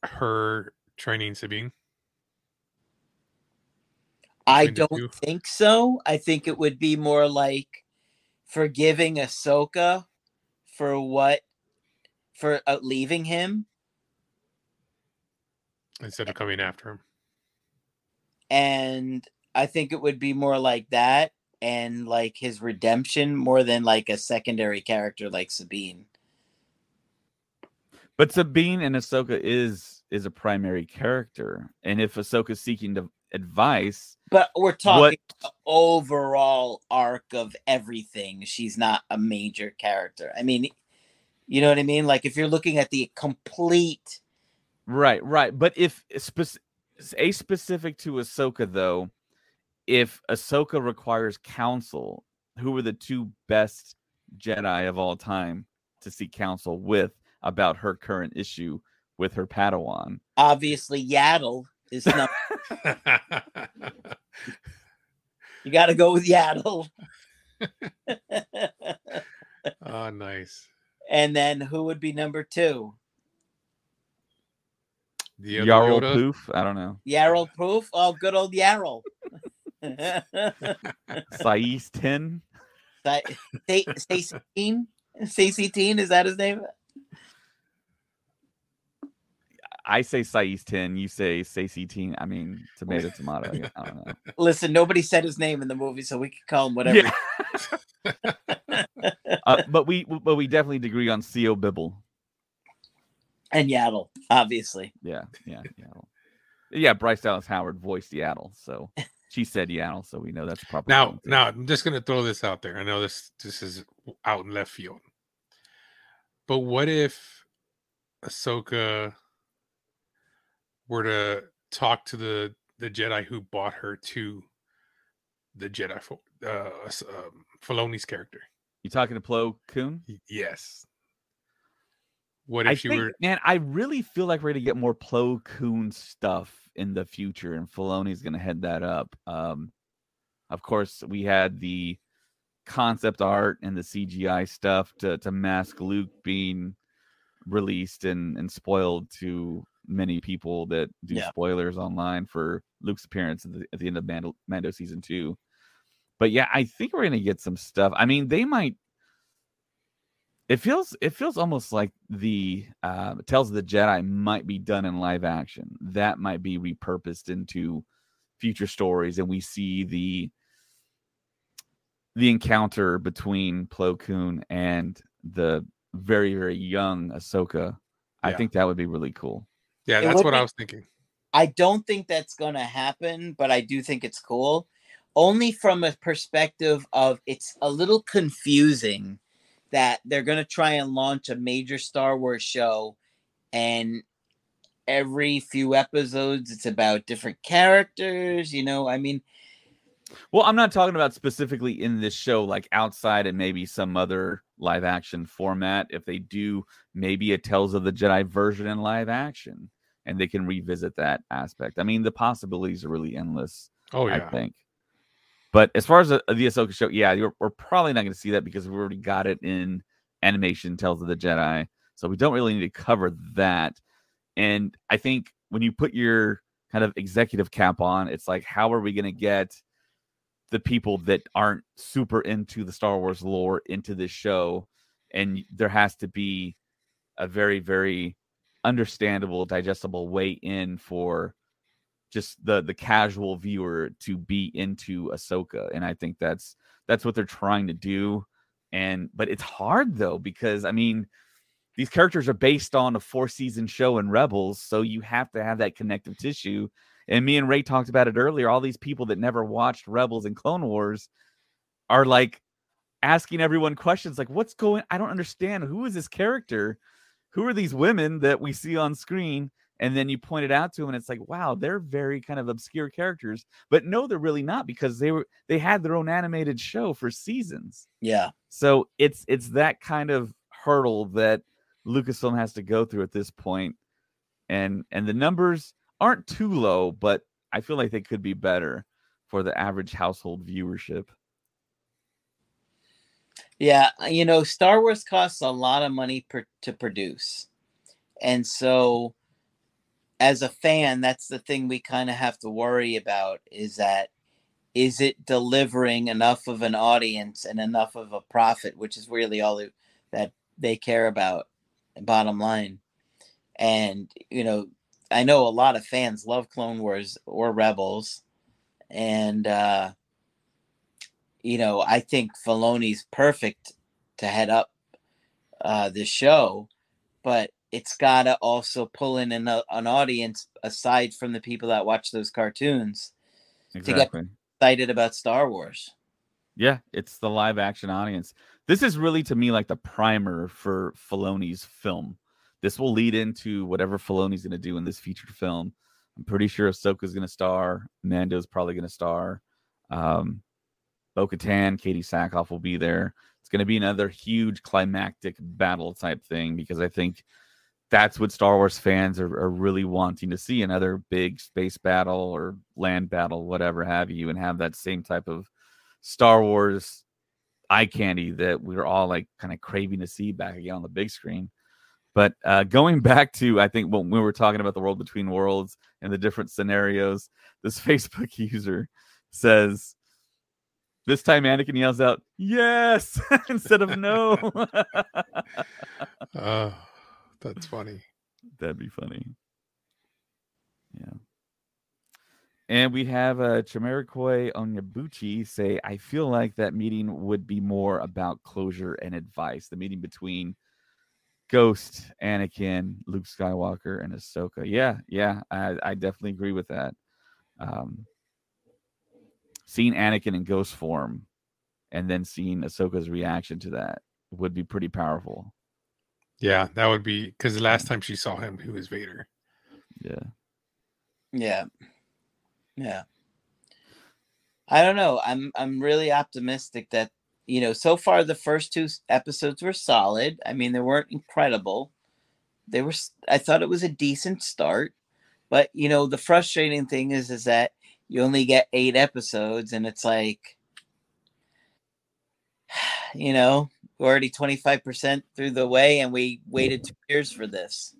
her training Sabine? I don't two? think so. I think it would be more like forgiving Ahsoka for what for uh, leaving him Instead of coming after him. And I think it would be more like that and like his redemption more than like a secondary character like Sabine. But Sabine and Ahsoka is is a primary character, and if Ahsoka's seeking to advice, But we're what talking the overall arc of everything. She's not a major character. I mean, you know what I mean? Like if you're looking at the complete Right, right. But if spec- a specific to Ahsoka though, if Ahsoka requires counsel, who are the two best Jedi of all time to seek counsel with about her current issue with her Padawan? obviously Yaddle is [laughs] not you got to go with Yaddle. oh, [laughs] nice. and then who would be number 2? The other Yarl Yoda? Poof? I don't know. Yarrow Proof? Oh, good old Yarrow. [laughs] Sais Ten? Stacey Teen? Stacey Teen, is that his name? I say Sais Ten. You say Stacey Teen. I mean, tomato, tomato. I. I don't know. [laughs] Listen, nobody said his name in the movie, so we could call him whatever. Yeah. [laughs] uh, but we but we definitely agree on Co Bibble. And Yaddle, obviously. Yeah, yeah, Yaddle. Yeah, Bryce Dallas Howard voiced Yaddle, so she said Yaddle, so we know that's probably Now, pronunciation. now I'm just gonna throw this out there. I know this this is out in left field, but what if Ahsoka were to talk to the the Jedi who bought her to the Jedi, fo- uh, s- um, Filoni's character? you talking to Plo Koon? Yes. What if I she think, were? man, I really feel like we're gonna get more Plo Koon stuff in the future, and Filoni's gonna head that up. Um, of course, we had the concept art and the CGI stuff to to mask Luke being released and and spoiled to many people that do Yeah. spoilers online for Luke's appearance at the, at the end of Mando, Mando season two. But yeah, I think we're gonna get some stuff. I mean, they might. It feels it feels almost like the uh, Tales of the Jedi might be done in live action. That might be repurposed into future stories, and we see the the encounter between Plo Koon and the very very young Ahsoka. I think that would be really cool. Yeah, that's would what I was thinking. I don't think that's going to happen, but I do think it's cool. Only from a perspective of it's a little confusing that they're going to try and launch a major Star Wars show and every few episodes it's about different characters, you know? I mean, Well, I'm not talking about specifically in this show, like outside and maybe some other live action format. If they do maybe a Tales of the Jedi version in live action and they can revisit that aspect. I mean, the possibilities are really endless, Oh I yeah, think. But as far as the, the Ahsoka show, yeah, we're probably not going to see that because we already got it in animation Tales of the Jedi. So we don't really need to cover that. And I think when you put your kind of executive cap on, it's like, how are we going to get the people that aren't super into the Star Wars lore into this show, and there has to be a very very understandable, digestible way in for just the the casual viewer to be into Ahsoka, and I think that's that's what they're trying to do. And but it's hard though because I mean these characters are based on a four season show in Rebels, so you have to have that connective tissue. And me and Ray talked about it earlier. All these people that never watched Rebels and Clone Wars are like asking everyone questions like, "What's going? I don't understand. Who is this character? Who are these women that we see on screen?" And then you point it out to them, and it's like, "Wow, they're very kind of obscure characters." But no, they're really not because they were they had their own animated show for seasons. Yeah. So it's it's that kind of hurdle that Lucasfilm has to go through at this point, and and the numbers aren't too low, but I feel like they could be better for the average household viewership. Yeah, uh, you know, Star Wars costs a lot of money per, to produce. And so as a fan, that's the thing we kind of have to worry about is that is it delivering enough of an audience and enough of a profit, which is really all that they care about, bottom line. And, you know, I know a lot of fans love Clone Wars or Rebels. And, uh, you know, I think Filoni's perfect to head up uh, the show, but it's got to also pull in an, an audience aside from the people that watch those cartoons exactly. to get excited about Star Wars. Yeah, it's the live action audience. This is really to me like the primer for Filoni's film. This will lead into whatever Filoni's going to do in this featured film. I'm pretty sure Ahsoka's going to star. Mando's probably going to star. Um, Bo Katan, Katee Sackhoff will be there. It's going to be another huge climactic battle type thing because I think that's what Star Wars fans are, are really wanting to see another big space battle or land battle, whatever have you, and have that same type of Star Wars eye candy that we are all like kind of craving to see back again on the big screen. But uh, going [laughs] back to, I think when we were talking about the world between worlds and the different scenarios, this [laughs] Facebook user says, this time Anakin yells out, yes, [laughs] instead of no. uh, that's funny. That'd be funny. Yeah. And we have uh, Chimarikoi Onyabuchi say, I feel like that meeting would be more about closure and advice. The meeting between Ghost, Anakin, Luke Skywalker, and Ahsoka. Yeah, yeah, I, I definitely agree with that. Um, seeing Anakin in ghost form and then seeing Ahsoka's reaction to that would be pretty powerful. Yeah, that would be because the last time she saw him, he was Vader. Yeah. Yeah. Yeah. I don't know. I'm I'm really optimistic that you know so far the first two episodes were solid. I mean, they weren't incredible. They were. I thought it was a decent start, but you know the frustrating thing is is that you only get eight episodes and it's like [sighs] you know we're already 25% through the way and we waited two years for this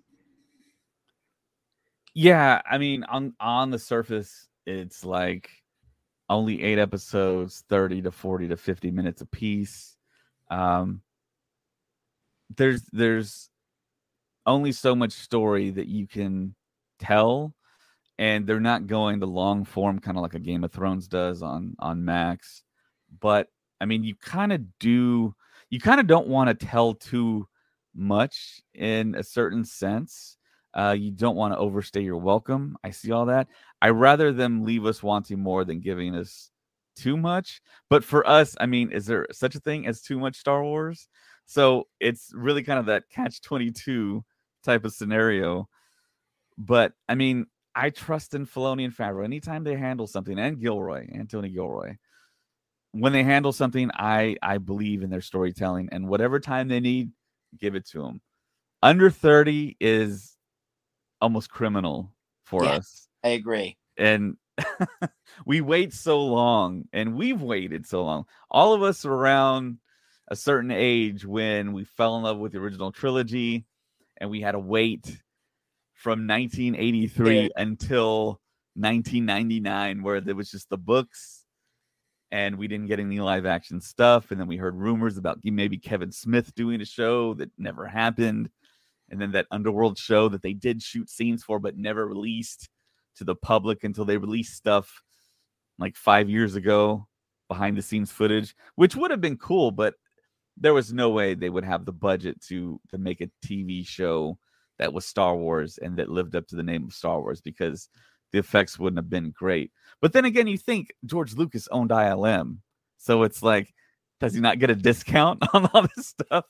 yeah i mean on on the surface it's like only eight episodes 30 to 40 to 50 minutes a piece um there's there's only so much story that you can tell and they're not going the long form kind of like a Game of Thrones does on on Max. But I mean, you kind of do you kind of don't want to tell too much in a certain sense. Uh, you don't want to overstay your welcome. I see all that. I rather them leave us wanting more than giving us too much. But for us, I mean, is there such a thing as too much Star Wars? So it's really kind of that catch 22 type of scenario. But I mean, I trust in Filoni and Favreau. Anytime they handle something, and Gilroy, Anthony Gilroy, when they handle something, I I believe in their storytelling, and whatever time they need, give it to them. Under thirty is almost criminal for Yeah. us, i agree and [laughs] we wait so long, and we've waited so long. All of us around a certain age when we fell in love with the original trilogy, and we had to wait from 1983 Yeah. until 1999 where there was just the books and we didn't get any live action stuff. And then we heard rumors about maybe Kevin Smith doing a show that never happened. And then that Underworld show that they did shoot scenes for but never released to the public until they released stuff like five years ago behind the scenes footage, which would have been cool, but there was no way they would have the budget to to make a TV show that was Star Wars and that lived up to the name of Star Wars because the effects wouldn't have been great. But then again, you think George Lucas owned ILM, so it's like, does he not get a discount [laughs] on all this stuff?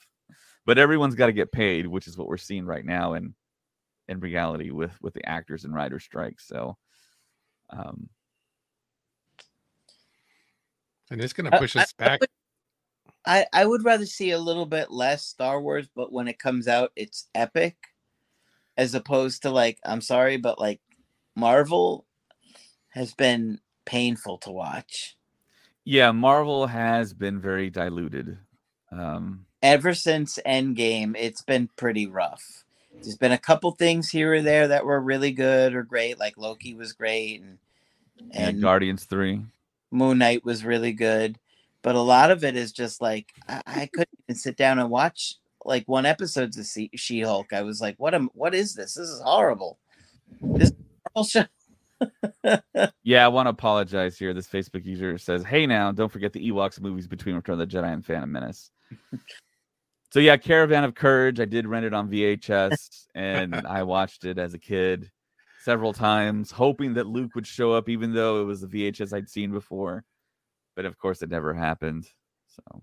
But everyone's got to get paid, which is what we're seeing right now in in reality with with the actors and writer strikes. So, um, and it's going to push I, us back. I, I would rather see a little bit less Star Wars, but when it comes out, it's epic, as opposed to like I'm sorry, but like Marvel has been painful to watch. Yeah, Marvel has been very diluted. Um, Ever since Endgame, it's been pretty rough. There's been a couple things here or there that were really good or great, like Loki was great, and and Guardians Three, Moon Knight was really good, but a lot of it is just like I, I couldn't even sit down and watch like one episode of She Hulk. I was like, what am what is this? This is horrible. This show. yeah, I want to apologize here. This Facebook user says, "Hey, now don't forget the Ewoks movies between Return of the Jedi and Phantom Menace." [laughs] so yeah, Caravan of Courage. I did rent it on VHS and I watched it as a kid several times, hoping that Luke would show up, even though it was a VHS I'd seen before. But of course, it never happened. So.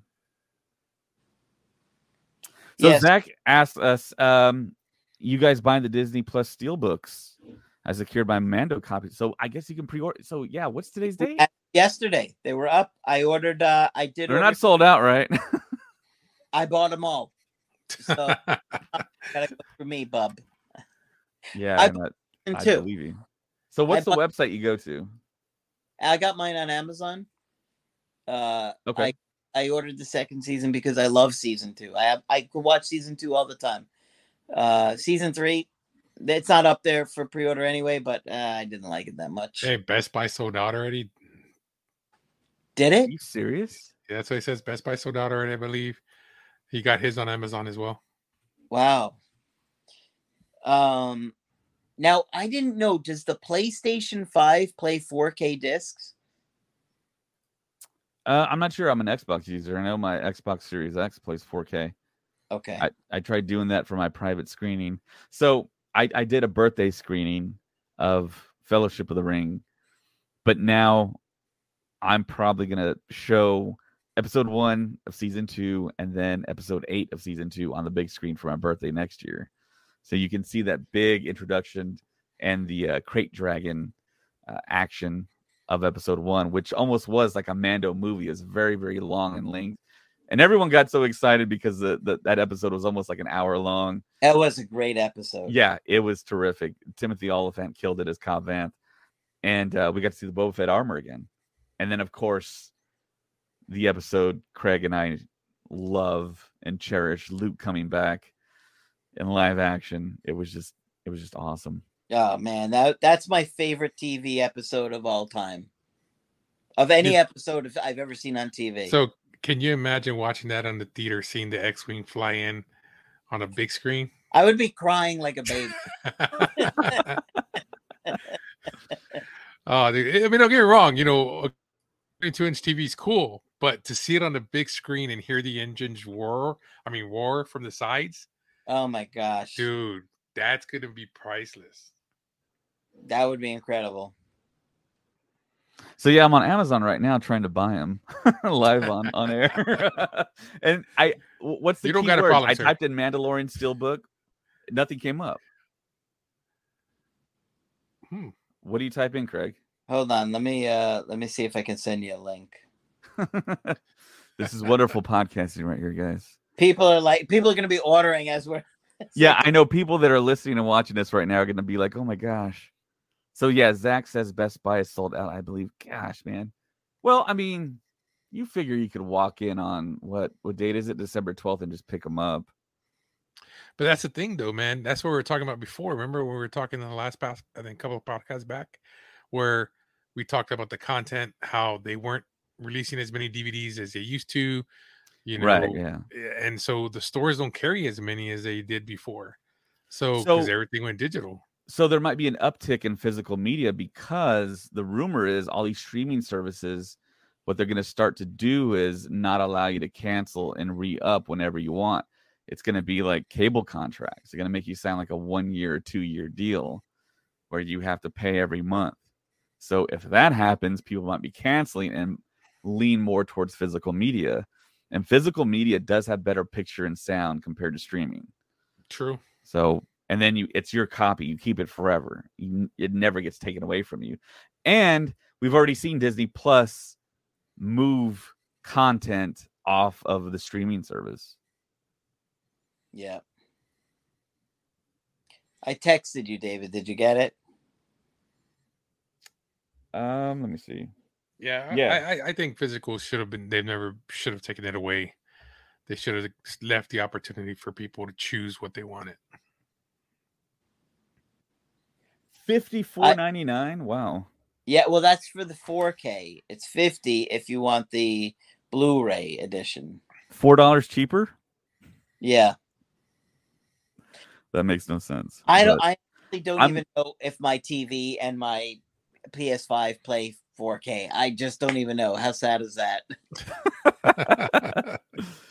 So yes. Zach asked us, um, "You guys buying the Disney Plus Steel books?" As secured by Mando copy. So I guess you can pre-order. So yeah, what's today's date? Yesterday they were up. I ordered. uh I did. They're order- not sold out, right? [laughs] I bought them all. So [laughs] gotta go for me, bub. Yeah, I, I too. believe you. So what's I the bought, website you go to? I got mine on Amazon. Uh, okay. I, I ordered the second season because I love season two. I have I could watch season two all the time. Uh, season three, it's not up there for pre-order anyway, but uh, I didn't like it that much. Hey, Best Buy sold out already. Did it? Are you serious? Yeah, that's what he says. Best Buy sold out already, I believe. He got his on Amazon as well. Wow. Um, now I didn't know. Does the PlayStation Five play 4K discs? Uh, I'm not sure. I'm an Xbox user. I know my Xbox Series X plays 4K. Okay. I, I tried doing that for my private screening. So I, I did a birthday screening of Fellowship of the Ring, but now I'm probably gonna show episode one of season two and then episode eight of season two on the big screen for my birthday next year. So you can see that big introduction and the uh, krayt dragon uh, action of episode one, which almost was like a Mando movie. It's very, very long in length and everyone got so excited because the, the, that episode was almost like an hour long. That was a great episode. Yeah, it was terrific. Timothy Olyphant killed it as Cobb Vanth, and uh, we got to see the Boba Fett armor again. And then, of course, the episode Craig and I love and cherish Luke coming back in live action. It was just, it was just awesome. Oh man, that that's my favorite TV episode of all time. Of any episode I've ever seen on TV. So can you imagine watching that on the theater, seeing the X-wing fly in on a big screen? I would be crying like a baby. [laughs] oh, dude. I mean, don't get me wrong. You know, a 22-inch TV is cool, but to see it on the big screen and hear the engines roar, I mean, roar from the sides. Oh my gosh, dude, that's gonna be priceless. That would be incredible. So yeah, I'm on Amazon right now trying to buy them [laughs] live on on air. [laughs] and I, what's the you don't got a problem, I sir. typed in Mandalorian Steelbook, nothing came up. Hmm. What do you type in, Craig? Hold on, let me uh let me see if I can send you a link. [laughs] this is wonderful podcasting right here, guys. People are like people are gonna be ordering as we're yeah, I know people that are listening and watching this right now are gonna be like, oh my gosh. So yeah, Zach says Best Buy is sold out. I believe. Gosh, man. Well, I mean, you figure you could walk in on what what date is it? December twelfth, and just pick them up. But that's the thing, though, man. That's what we were talking about before. Remember when we were talking in the last past, I think, a couple of podcasts back, where we talked about the content, how they weren't releasing as many DVDs as they used to. You know, right. Yeah. Eh, and so the stores don't carry as many as they did before. So So- because everything went digital. So there might be an uptick in physical media because the rumor is all these streaming services what they're going to start to do is not allow you to cancel and re-up whenever you want. It's going to be like cable contracts. They're going to make you sound like a one year or two year deal where you have to pay every month. So if that happens people might be canceling and lean more towards physical media. And physical media does have better picture and sound compared to streaming. True. so, and then you, it's your copy. You keep it forever. You, it never gets taken away from you. And we've already seen Disney Plus move content off of the streaming service. Yeah. I texted you, David. Did you get it? Um, let me see. Yeah. Yeah. I, I, I think physical should have been. They've never should have taken it away. They should have left the opportunity for people to choose what they wanted. Fifty four ninety nine. Wow. Yeah, well, that's for the 4K. It's 50 if you want the Blu-ray edition. Four dollars cheaper. Yeah, That makes no sense. I don't. I don't I'm- even know if my TV and my PS5 play 4K. I just don't even know. How sad is that? [laughs]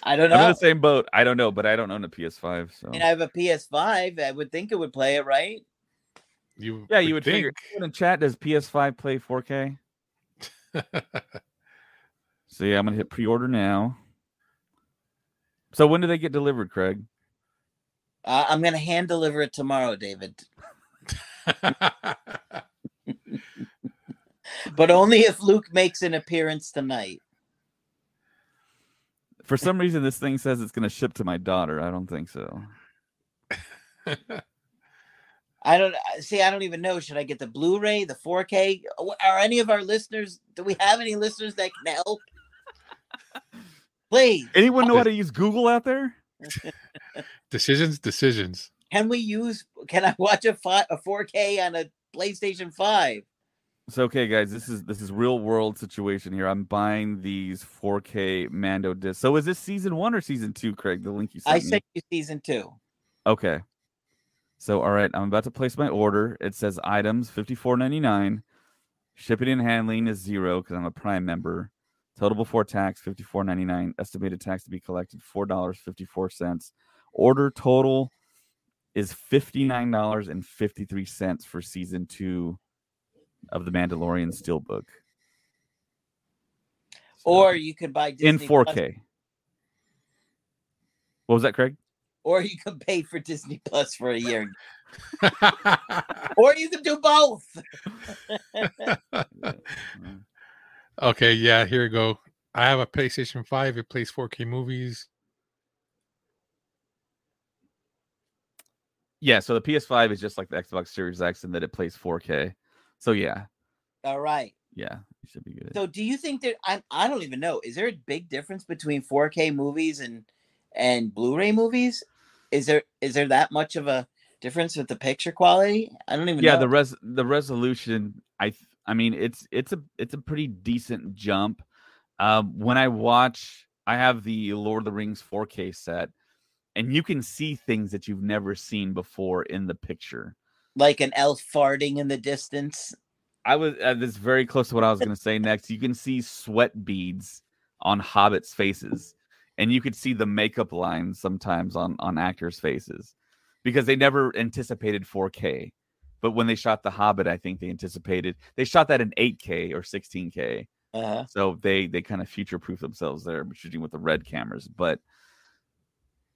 I don't know. I'm in the same boat. I don't know, but I don't own a PS5. So mean, I have a PS5. I would think it would play it, right? You yeah, you would figure. think. In chat, does PS5 play 4K? [laughs] So yeah, I'm gonna hit pre-order now. So when do they get delivered, Craig? Uh, I'm gonna hand deliver it tomorrow, David, [laughs] but only if Luke makes an appearance tonight. For some reason, this thing says it's gonna ship to my daughter. I don't think so. [laughs] I don't uh, see. I don't even know. Should I get the Blu-ray, the 4K? Are any of our listeners? Do we have any listeners that can help? Please, Anyone know how to use Google out there? [laughs] decisions, decisions. can we use? Can I watch a fi- a 4K on a PlayStation 5? So okay, guys, this is this is real world situation here. I'm buying these 4K Mando discs. So is this season one or season two, Craig? The link you sent I me. sent you season two. Okay. So all right, I'm about to place my order. It says items 54.99. Shipping and handling is zero because I'm a Prime member. Total before tax 54.99. Estimated tax to be collected four dollars 54 cents. Order total is fifty nine dollars and fifty three cents for season two of the Mandalorian Steelbook. So, Or you could buy Disney in Plus- 4K. What was that, Craig? Or you can pay for Disney Plus for a year, [laughs] or you can do both. [laughs] okay, yeah, here we go. I have a PlayStation 5. It plays 4K movies. Yeah, so the PS5 is just like the Xbox Series X in that it plays 4K. So yeah, All right. yeah, it should be good. So, do you think that I I don't even know? Is there a big difference between 4K movies and and Blu-ray movies? Is there is there that much of a difference with the picture quality? I don't even yeah, know. the res the resolution, I I mean, it's it's a it's a pretty decent jump. Um, when I watch, I have the Lord of the Rings 4K set, and you can see things that you've never seen before in the picture. like an elf farting in the distance. I was uh, this is very close to what I was going to say next. You can see sweat beads on hobbits' faces, and you could see the makeup lines sometimes on on actors' faces because they never anticipated 4K. But when they shot The Hobbit, I think they anticipated they shot that in 8K or 16K. Uh, So they they kind of future proof themselves there, shooting with the red cameras. But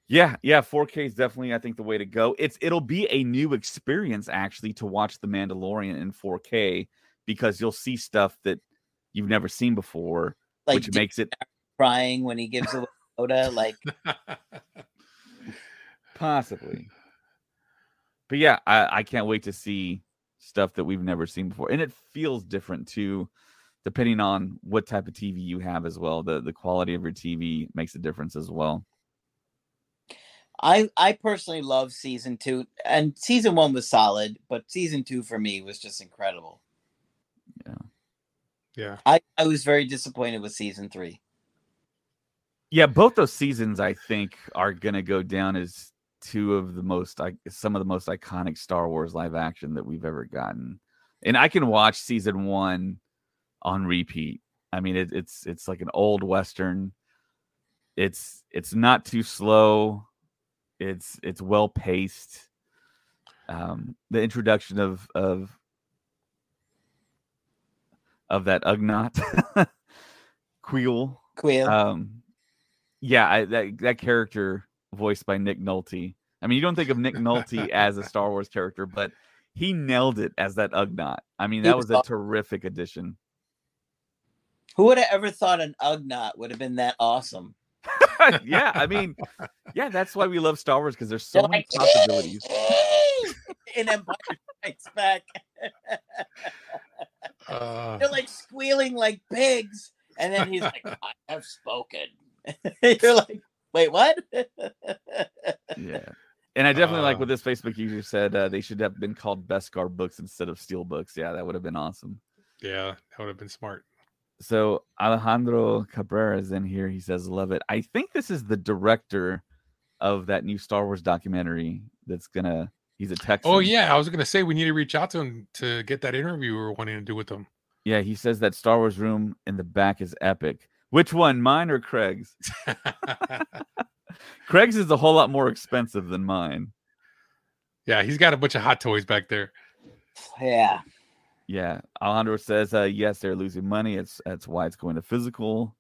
yeah, yeah, 4K is definitely I think the way to go. It's it'll be a new experience actually to watch The Mandalorian in 4K because you'll see stuff that you've never seen before, like which makes it crying when he gives away Yoda. Like, [laughs] possibly. But yeah, I, I can't wait to see stuff that we've never seen before, and it feels different too, depending on what type of TV you have as well. The the quality of your TV makes a difference as well. I I personally love season two, and season one was solid, but season two for me was just incredible. Yeah, yeah. I I was very disappointed with season three. Yeah, both those seasons I think are gonna go down as two of the most like some of the most iconic Star Wars live action that we've ever gotten. And I can watch season one on repeat. I mean, it, it's it's like an old western. It's it's not too slow. It's it's well paced. Um, the introduction of of of that Ugnaught [laughs] Kuiil. Kuiil. Um, yeah, I, that that character voiced by Nick Nolte. I mean, you don't think of Nick Nolte as a Star Wars character, but he nailed it as that Ugnaught. I mean, He that was was a aw- terrific addition. Who would have ever thought an Ugnaught would have been that awesome? [laughs] yeah, I mean, yeah, that's why we love Star Wars because there's so They're many like, possibilities. [laughs] in Empire Strikes Back. [laughs] Uh, They're like squealing like pigs. And then he's like, I have spoken. [laughs] You're like, wait, what? [laughs] Yeah. And I definitely like Uh, what this Facebook user said. Uh, they should have been called Beskar books instead of Steel books. Yeah, that would have been awesome. yeah, that would have been smart. So Alejandro Cabrera is in here. He says, "Love it." I think this is the director of that new Star Wars documentary. That's gonna. He's a Texan. Oh yeah, I was gonna say we need to reach out to him to get that interview we were wanting to do with him. yeah. He says that Star Wars room in the back is epic. Which one, mine or Craig's? [laughs] Craig's is a whole lot more expensive than mine. yeah, he's got a bunch of hot toys back there. yeah. Yeah, Alejandro says, uh, yes, they're losing money. It's that's why it's going to physical.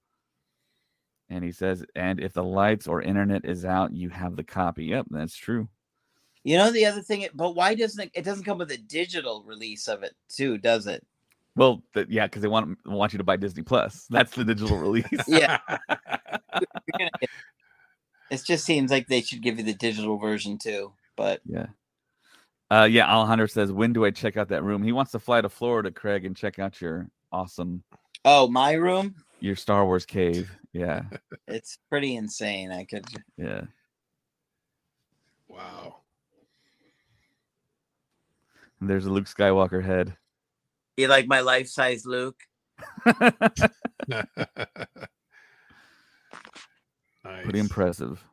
And he says, and if the lights or internet is out, you have the copy. Yep, that's true. You know the other thing, but why doesn't it? It doesn't come with a digital release of it too, does it? Well, th- yeah, because they want want you to buy Disney Plus. [laughs] That's the digital release. Yeah. You're gonna get- it just seems like they should give you the digital version too. But yeah. Uh, yeah, Alejandro says, when do I check out that room? He wants to fly to Florida, Craig, and check out your awesome oh, my room, your Star Wars cave. Yeah, [laughs] it's pretty insane. I could. yeah. wow. And there's a Luke Skywalker head. You like my life size Luke? nice. Pretty impressive.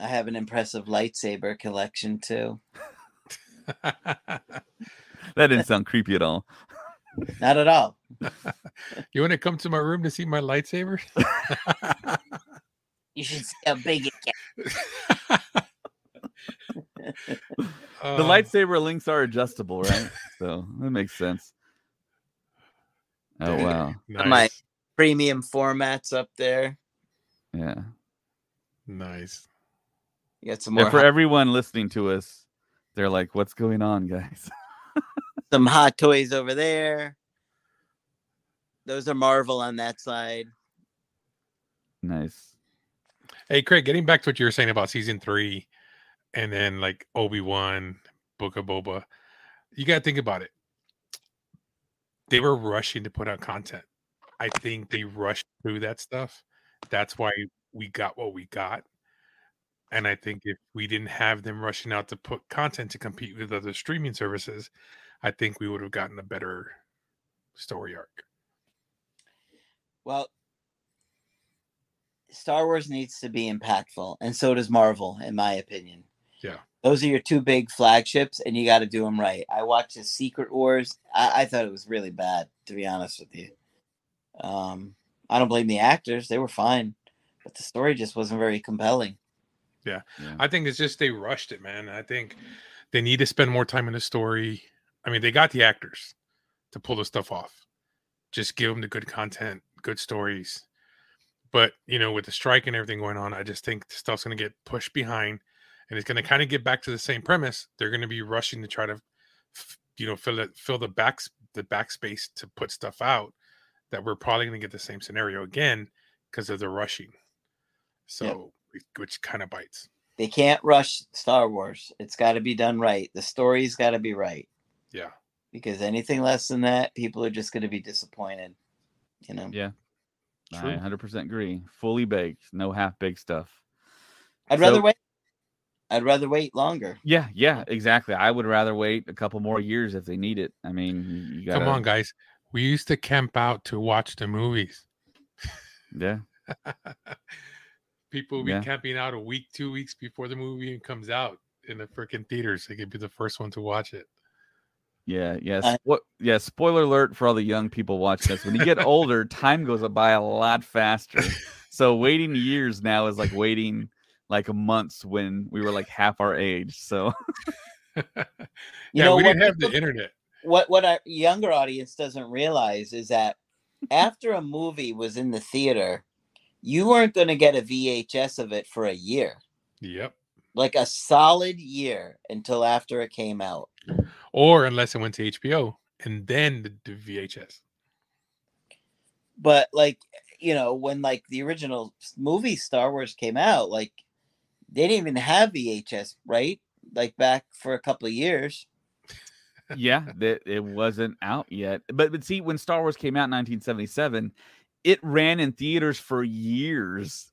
I have an impressive lightsaber collection too. [laughs] That didn't sound creepy at all. [laughs] Not at all. [laughs] you want to come to my room to see my lightsaber? You should see how big it gets. [laughs] the Uh, lightsaber links are adjustable, right? so that makes sense. Oh wow, [laughs] Nice. My- Premium formats up there. yeah. nice. You got some more And for hot, everyone listening to us, they're like, "What's going on, guys?" [laughs] some hot toys over there. Those are Marvel on that side. nice. Hey, Craig, getting back to what you were saying about season three and then like Obi Wan, Book of Boba, you got to think about it. They were rushing to put out content. I think they rushed through that stuff. That's why we got what we got. And I think if we didn't have them rushing out to put content to compete with other streaming services, I think we would have gotten a better story arc. Well, Star Wars needs to be impactful, and so does Marvel, in my opinion. Yeah. Those are your two big flagships, and you got to do them right. I watched the Secret Wars. I, I thought it was really bad, to be honest with you. Um, I don't blame the actors; they were fine, but the story just wasn't very compelling. Yeah. I think it's just they rushed it, man. I think they need to spend more time in the story. I mean, they got the actors to pull the stuff off. Just give them the good content, good stories. But you know, with the strike and everything going on, I just think the stuff's going to get pushed behind, and it's going to kind of get back to the same premise. They're going to be rushing to try to, you know, fill it, fill the backs, the backspace to put stuff out. That we're probably going to get the same scenario again because of the rushing. So, which kind of bites. They can't rush Star Wars. It's got to be done right. The story's got to be right. Yeah. Because anything less than that, people are just going to be disappointed. You know. Yeah. I 100% agree. Fully baked, no half baked stuff. I'd rather wait. I'd rather wait longer. Yeah, yeah, exactly. I would rather wait a couple more years if they need it. I mean, you, you gotta, Come on, guys. We used to camp out to watch the movies. Yeah. [laughs] People will be Yeah. camping out a week, two weeks before the movie comes out in the freaking theaters. They could be the first one to watch it. Yeah, yes. I- What? Yeah. Spoiler alert for all the young people watching this. When you get older, [laughs] time goes by a lot faster. [laughs] So waiting years now is like waiting like months when we were like half our age. So [laughs] You yeah, know we what didn't have the internet. what what our younger audience doesn't realize is that after a movie was in the theater, you weren't going to get a VHS of it for a year, Yep. like a solid year until after it came out. Or unless it went to HBO and then the, the VHS. But like, you know, when like the original movie Star Wars came out, like they didn't even have VHS, right? Like back for a couple of years. yeah, that it wasn't out yet. But but see, when Star Wars came out in 1977, it ran in theaters for years.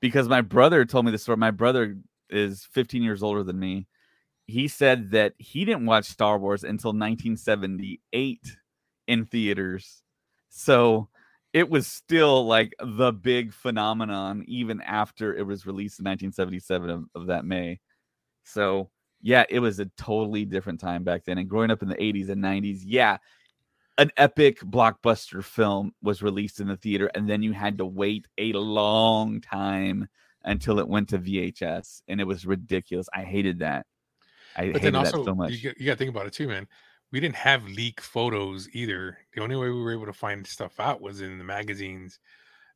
Because my brother told me the story. My brother is 15 years older than me. He said that he didn't watch Star Wars until 1978 in theaters. So it was still like the big phenomenon even after it was released in 1977 of, of that May. So yeah, it was a totally different time back then. And growing up in the 80s and 90s, yeah, an epic blockbuster film was released in the theater, and then you had to wait a long time until it went to VHS, and it was ridiculous. I hated that. I But hated then also, that so much. you, you got to think about it too, man. We didn't have leak photos either. The only way we were able to find stuff out was in the magazines,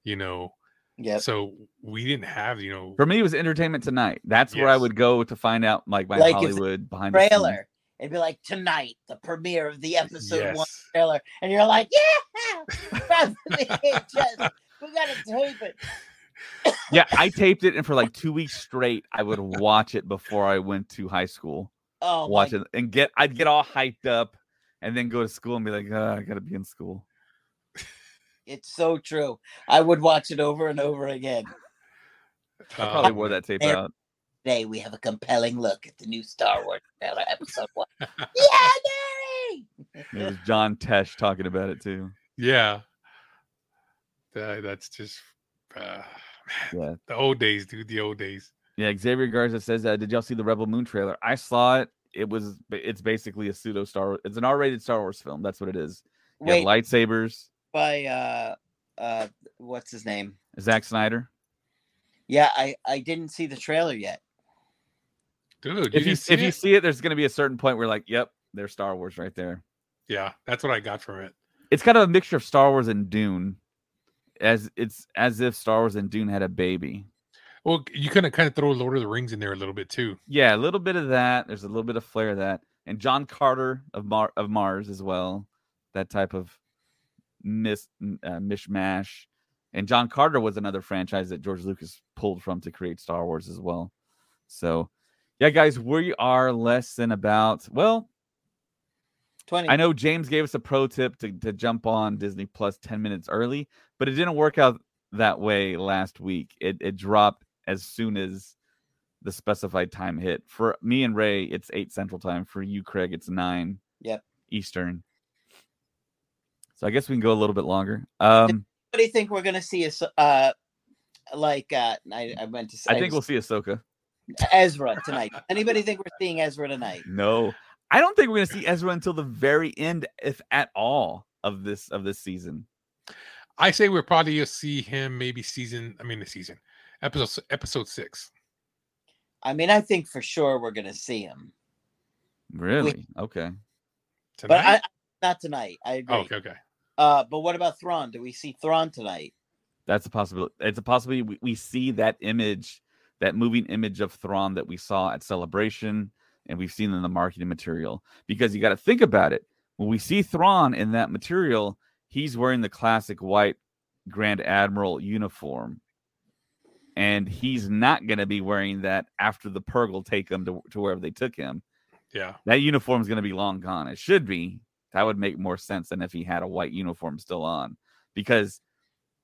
you know. Yeah. So we didn't have, you know, For me, it was Entertainment Tonight. That's where I would go to find out like my Like if the Hollywood behind the scenes. Trailer. It'd be like tonight, the premiere of the episode one yes. trailer, and you're like, yeah, grab the VHS. we gotta tape it. Yeah, I [laughs] taped it, and for like two weeks straight, I would watch it before I went to high school. Oh, my watch it and get I'd get all hyped up and then go to school and be like, oh, I gotta be in school. It's so true. I would watch it over and over again. I probably Um, wore that tape there- out. Today we have a compelling look at the new Star Wars trailer, episode one. yeah, Mary! It was John Tesh talking about it too. yeah. That, that's just uh, [sighs] Yeah. the old days, dude. The old days. Yeah, Xavier Garza says, uh, "Did y'all see the Rebel Moon trailer? I saw it. It was, it's basically a pseudo Star. It's an R-rated Star Wars film. That's what it is. You have Wait, lightsabers. by uh, uh, what's his name? Zack Snyder. Yeah, I I didn't see the trailer yet. Dude, you If you didn't see if you see it, there's going to be a certain point where like, yep, there's Star Wars right there. yeah, that's what I got from it. It's kind of a mixture of Star Wars and Dune, as it's as if Star Wars and Dune had a baby. Well, you kind of kind of throw Lord of the Rings in there a little bit too. Yeah, a little bit of that. There's a little bit of flair of that, and John Carter of Mar- of Mars as well. That type of mis uh, mishmash. And John Carter was another franchise that George Lucas pulled from to create Star Wars as well. So, yeah, guys, we are less than about well. Twenty. I know James gave us a pro tip to, to jump on Disney Plus 10 minutes early, but it didn't work out that way last week. It, it dropped as soon as the specified time hit. For me and Ray, it's 8 Central Time. For you, Craig, it's 9 Yep. Eastern. So I guess we can go a little bit longer. Um, What do you think we're gonna see? Is uh, like uh, I I meant to say I think we'll see Ahsoka. Ezra tonight. Anybody think we're seeing Ezra tonight? No, I don't think we're going to see Ezra until the very end, if at all, of this of this season. I say we're probably gonna see him maybe season. I mean, the season episode episode six. I mean, I think for sure we're gonna see him, Really? Okay. Tonight? but I not tonight. I agree. oh, okay, okay. Uh, but what about Thrawn? Do we see Thrawn tonight? That's a possibility. It's a possibility. We, we see that image, that moving image of Thrawn that we saw at Celebration, and we've seen in the marketing material. Because you got to think about it. When we see Thrawn in that material, he's wearing the classic white Grand Admiral uniform, and he's not going to be wearing that after the Purrgil take him to, to wherever they took him. Yeah, That uniform is going to be long gone. It should be. That would make more sense than if he had a white uniform still on, because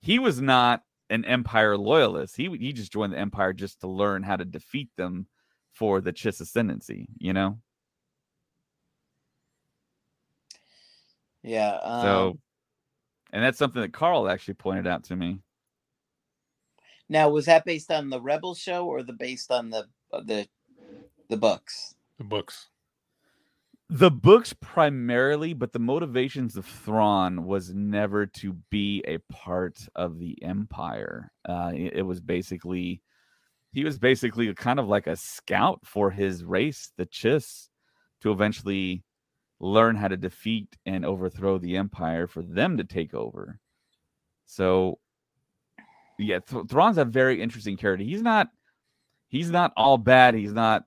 he was not an Empire loyalist. He he just joined the Empire just to learn how to defeat them for the Chiss ascendancy. You know. Yeah. Um, so, and that's something that Carl actually pointed out to me. Now was that based on the Rebel show or the based on the uh, the the books? The books. The books primarily, but the motivations of Thrawn was never to be a part of the Empire. Uh, it, it was basically, he was basically kind of like a scout for his race, the Chiss, to eventually learn how to defeat and overthrow the Empire for them to take over. So, yeah, Th- Thrawn's a very interesting character. He's not, he's not all bad. He's not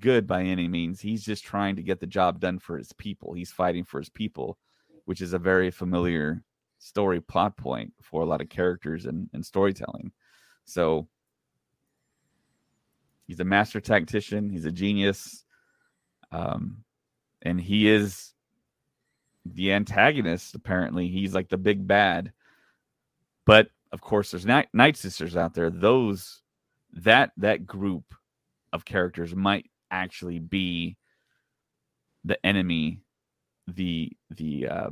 good by any means. He's just trying to get the job done for his people. He's fighting for his people, which is a very familiar story plot point for a lot of characters and, and storytelling. So he's a master tactician, he's a genius. Um, and he is the antagonist, apparently. He's like the big bad. But of course, there's night, night sisters out there. Those that that group of characters might actually be the enemy the the uh,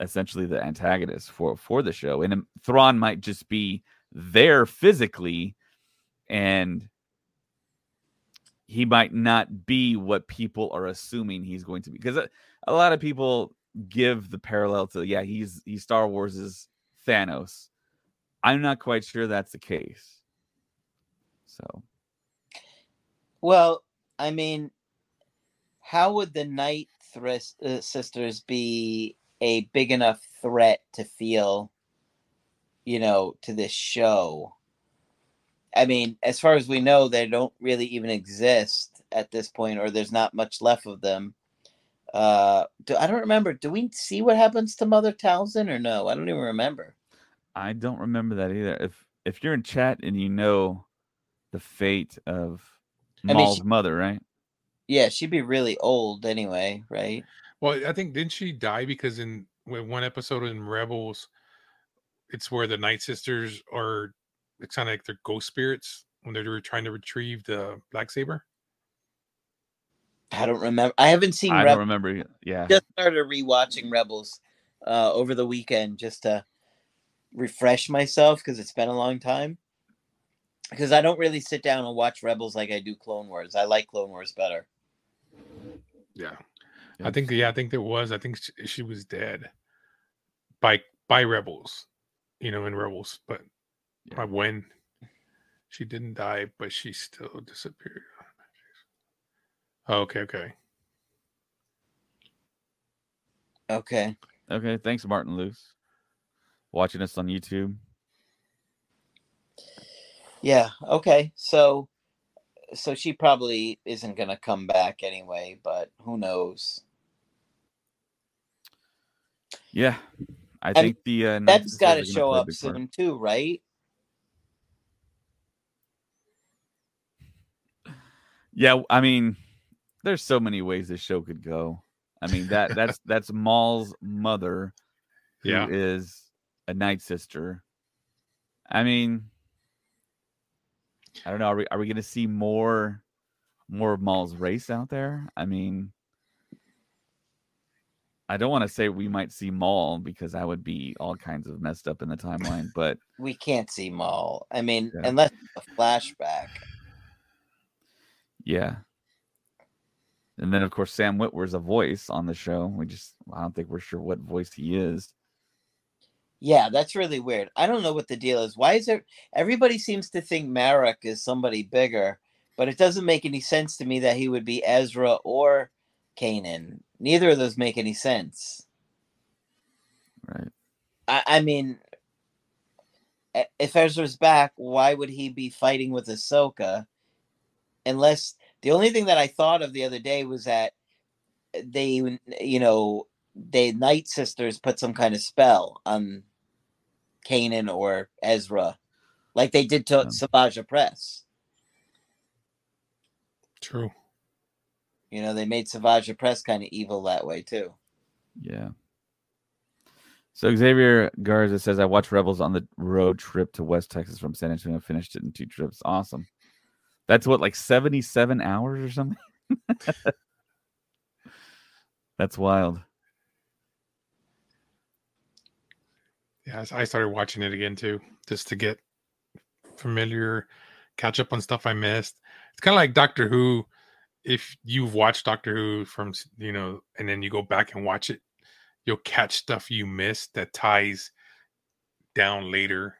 essentially the antagonist for for the show and Thrawn might just be there physically and he might not be what people are assuming he's going to be because a, a lot of people give the parallel to yeah he's he's Star Wars's Thanos I'm not quite sure that's the case so Well, I mean, how would the Night Thrist, uh, Sisters be a big enough threat to feel, you know, to this show? I mean, as far as we know, they don't really even exist at this point, or there's not much left of them. Uh, do, I don't remember. Do we see what happens to Mother Talzin or no? I don't even remember. I don't remember that either. If if you're in chat and you know the fate of I mean, Maul's she- mother, right? Yeah, she'd be really old anyway, right? Well, I think didn't she die because in one episode in Rebels, it's where the Night Sisters are. It's kind of like they're ghost spirits when they're trying to retrieve the black saber. I don't remember. I haven't seen I Rebels. don't remember. Yeah, just started rewatching Rebels uh, over the weekend just to refresh myself because it's been a long time. Because I don't really sit down and watch Rebels like I do Clone Wars. I like Clone Wars better. Yeah, I think yeah, I think there was. I think she, she was dead by by rebels, you know, in rebels, but Yeah. by when she didn't die, but she still disappeared. Oh, okay, okay. Okay. Okay, thanks, Martin Luce. Watching us on YouTube. Yeah. Okay. So, so she probably isn't gonna come back anyway. But who knows? Yeah, I And think the uh, Night That's Sisters got to show up big part. soon too, right? Yeah, I mean, there's so many ways this show could go. I mean that that's that's Maul's mother, who is Yeah. A night sister. I mean, I don't know. Are we are we going to see more more of Maul's race out there? I mean, I don't want to say we might see Maul because that would be all kinds of messed up in the timeline. But [laughs] We can't see Maul. I mean, Yeah. unless a flashback. yeah. And then of course Sam Witwer's a voice on the show. We just I don't think we're sure what voice he is. Yeah, that's really weird. I don't know what the deal is. Why is it everybody seems to think Marrok is somebody bigger, but it doesn't make any sense to me that he would be Ezra or Kanan. Neither of those make any sense. Right. I, I mean, if Ezra's back, why would he be fighting with Ahsoka? Unless the only thing that I thought of the other day was that they, you know, they Night Sisters put some kind of spell on Kanan or Ezra, like they did to Yeah. Asajj Ventress. True. You know, they made Asajj Ventress kind of evil that way too. Yeah. So Xavier Garza says I watched Rebels on the road trip to West Texas from San Antonio. Finished it in two trips. Awesome. That's what like seventy-seven hours or something. [laughs] That's wild. Yeah, I started watching it again too, just to get familiar, catch up on stuff I missed. It's kind of like Doctor Who. If you've watched Doctor Who from you know, and then you go back and watch it, you'll catch stuff you missed that ties down later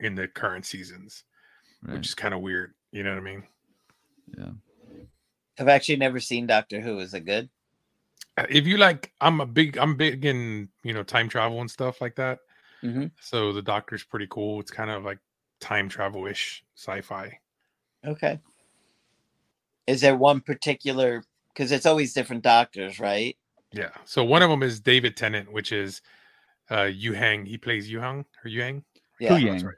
in the current seasons, Right. which is kind of weird. You know what I mean? yeah. I've actually never seen Doctor Who. Is it good? Uh, If you like, I'm a big, I'm big in you know time travel and stuff like that. Mhm. So the Doctor's pretty cool. It's kind of like time travel ish sci-fi. Okay. Is there one particular? Because it's always different doctors, right? Yeah. So one of them is David Tennant, which is uh Huyang. He plays Huyang or Huyang. Yeah. Huyang. right.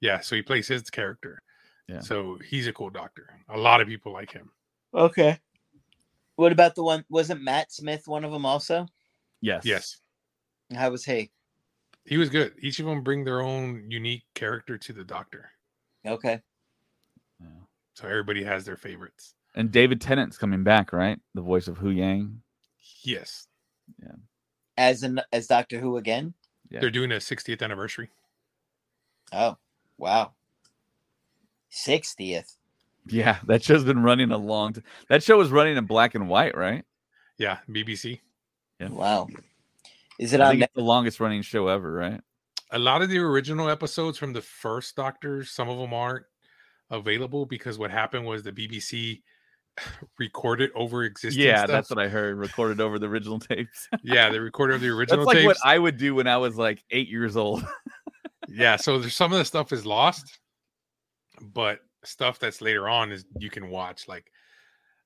Yeah. So he plays his character. Yeah. So he's a cool doctor. A lot of people like him. Okay. What about the one? Wasn't Matt Smith one of them also? Yes. Yes. How was he? He was good. Each of them bring their own unique character to the doctor. Okay. Yeah. So everybody has their favorites. And David Tennant's coming back, right? The voice of Huyang. Yes. Yeah. As an as Doctor Who again? Yeah. They're doing a 60th anniversary. Oh, wow. 60th. Yeah, that show's been running a long time. That show was running in black and white, right? Yeah. BBC. Yeah. Wow. Is it I on think Net- it's the longest running show ever, right? a lot of the original episodes from the first Doctor, some of them aren't available because what happened was the BBC [sighs] recorded over existing. yeah, stuff. that's what I heard. Recorded over the original tapes. [laughs] yeah, they recorded the original That's like what. I would do when I was like eight years old. [laughs] yeah, so there's some of the stuff is lost, but stuff that's later on is you can watch. Like,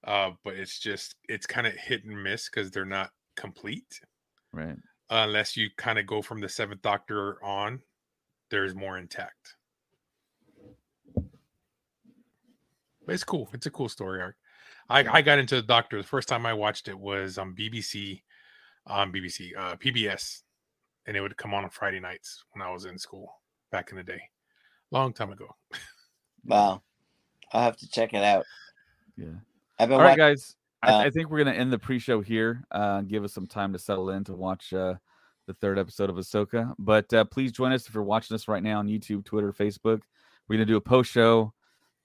uh, but it's just it's kind of hit and miss because they're not complete right. unless you kind of go from the seventh Doctor on. There's more intact. But it's cool. It's a cool story arc. I, I got into the Doctor. The first time I watched it was on BBC, on BBC, uh, PBS, and it would come on on Friday nights when I was in school back in the day, long time ago. [laughs] Wow. I'll have to check it out. Yeah. I've been All right, watching guys. I, uh, I think we're gonna end the pre-show here. Uh, give us some time to settle in to watch uh, the third episode of Ahsoka. But uh, please join us if you're watching us right now on YouTube, Twitter, Facebook. We're gonna do a post-show,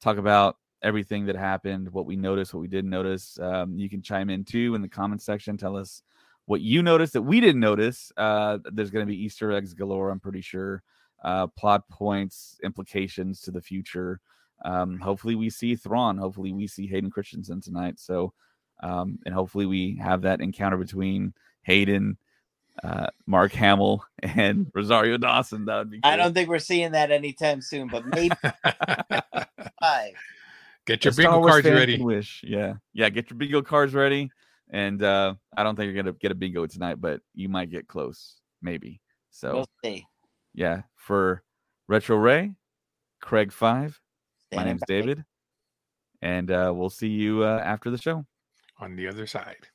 talk about everything that happened, what we noticed, what we didn't notice. Um, you can chime in too in the comment section. Tell us what you noticed that we didn't notice. Uh, there's gonna be Easter eggs galore. I'm pretty sure. Uh, plot points, implications to the future. Um, hopefully we see Thrawn. Hopefully we see Hayden Christensen tonight. So um, and hopefully we have that encounter between Hayden, uh, Mark Hamill, [laughs] and Rosario Dawson. That would be. I don't think we're seeing that anytime soon, but maybe [laughs] five. Get your A bingo cards ready. Wish, yeah, yeah. Get your bingo cards ready, and uh, I don't think you're gonna get a bingo tonight, but you might get close, maybe. So We'll see. yeah, for Retro Ray, Craig Five. My Standing name's. David, and uh, we'll see you uh, after the show. on the other side.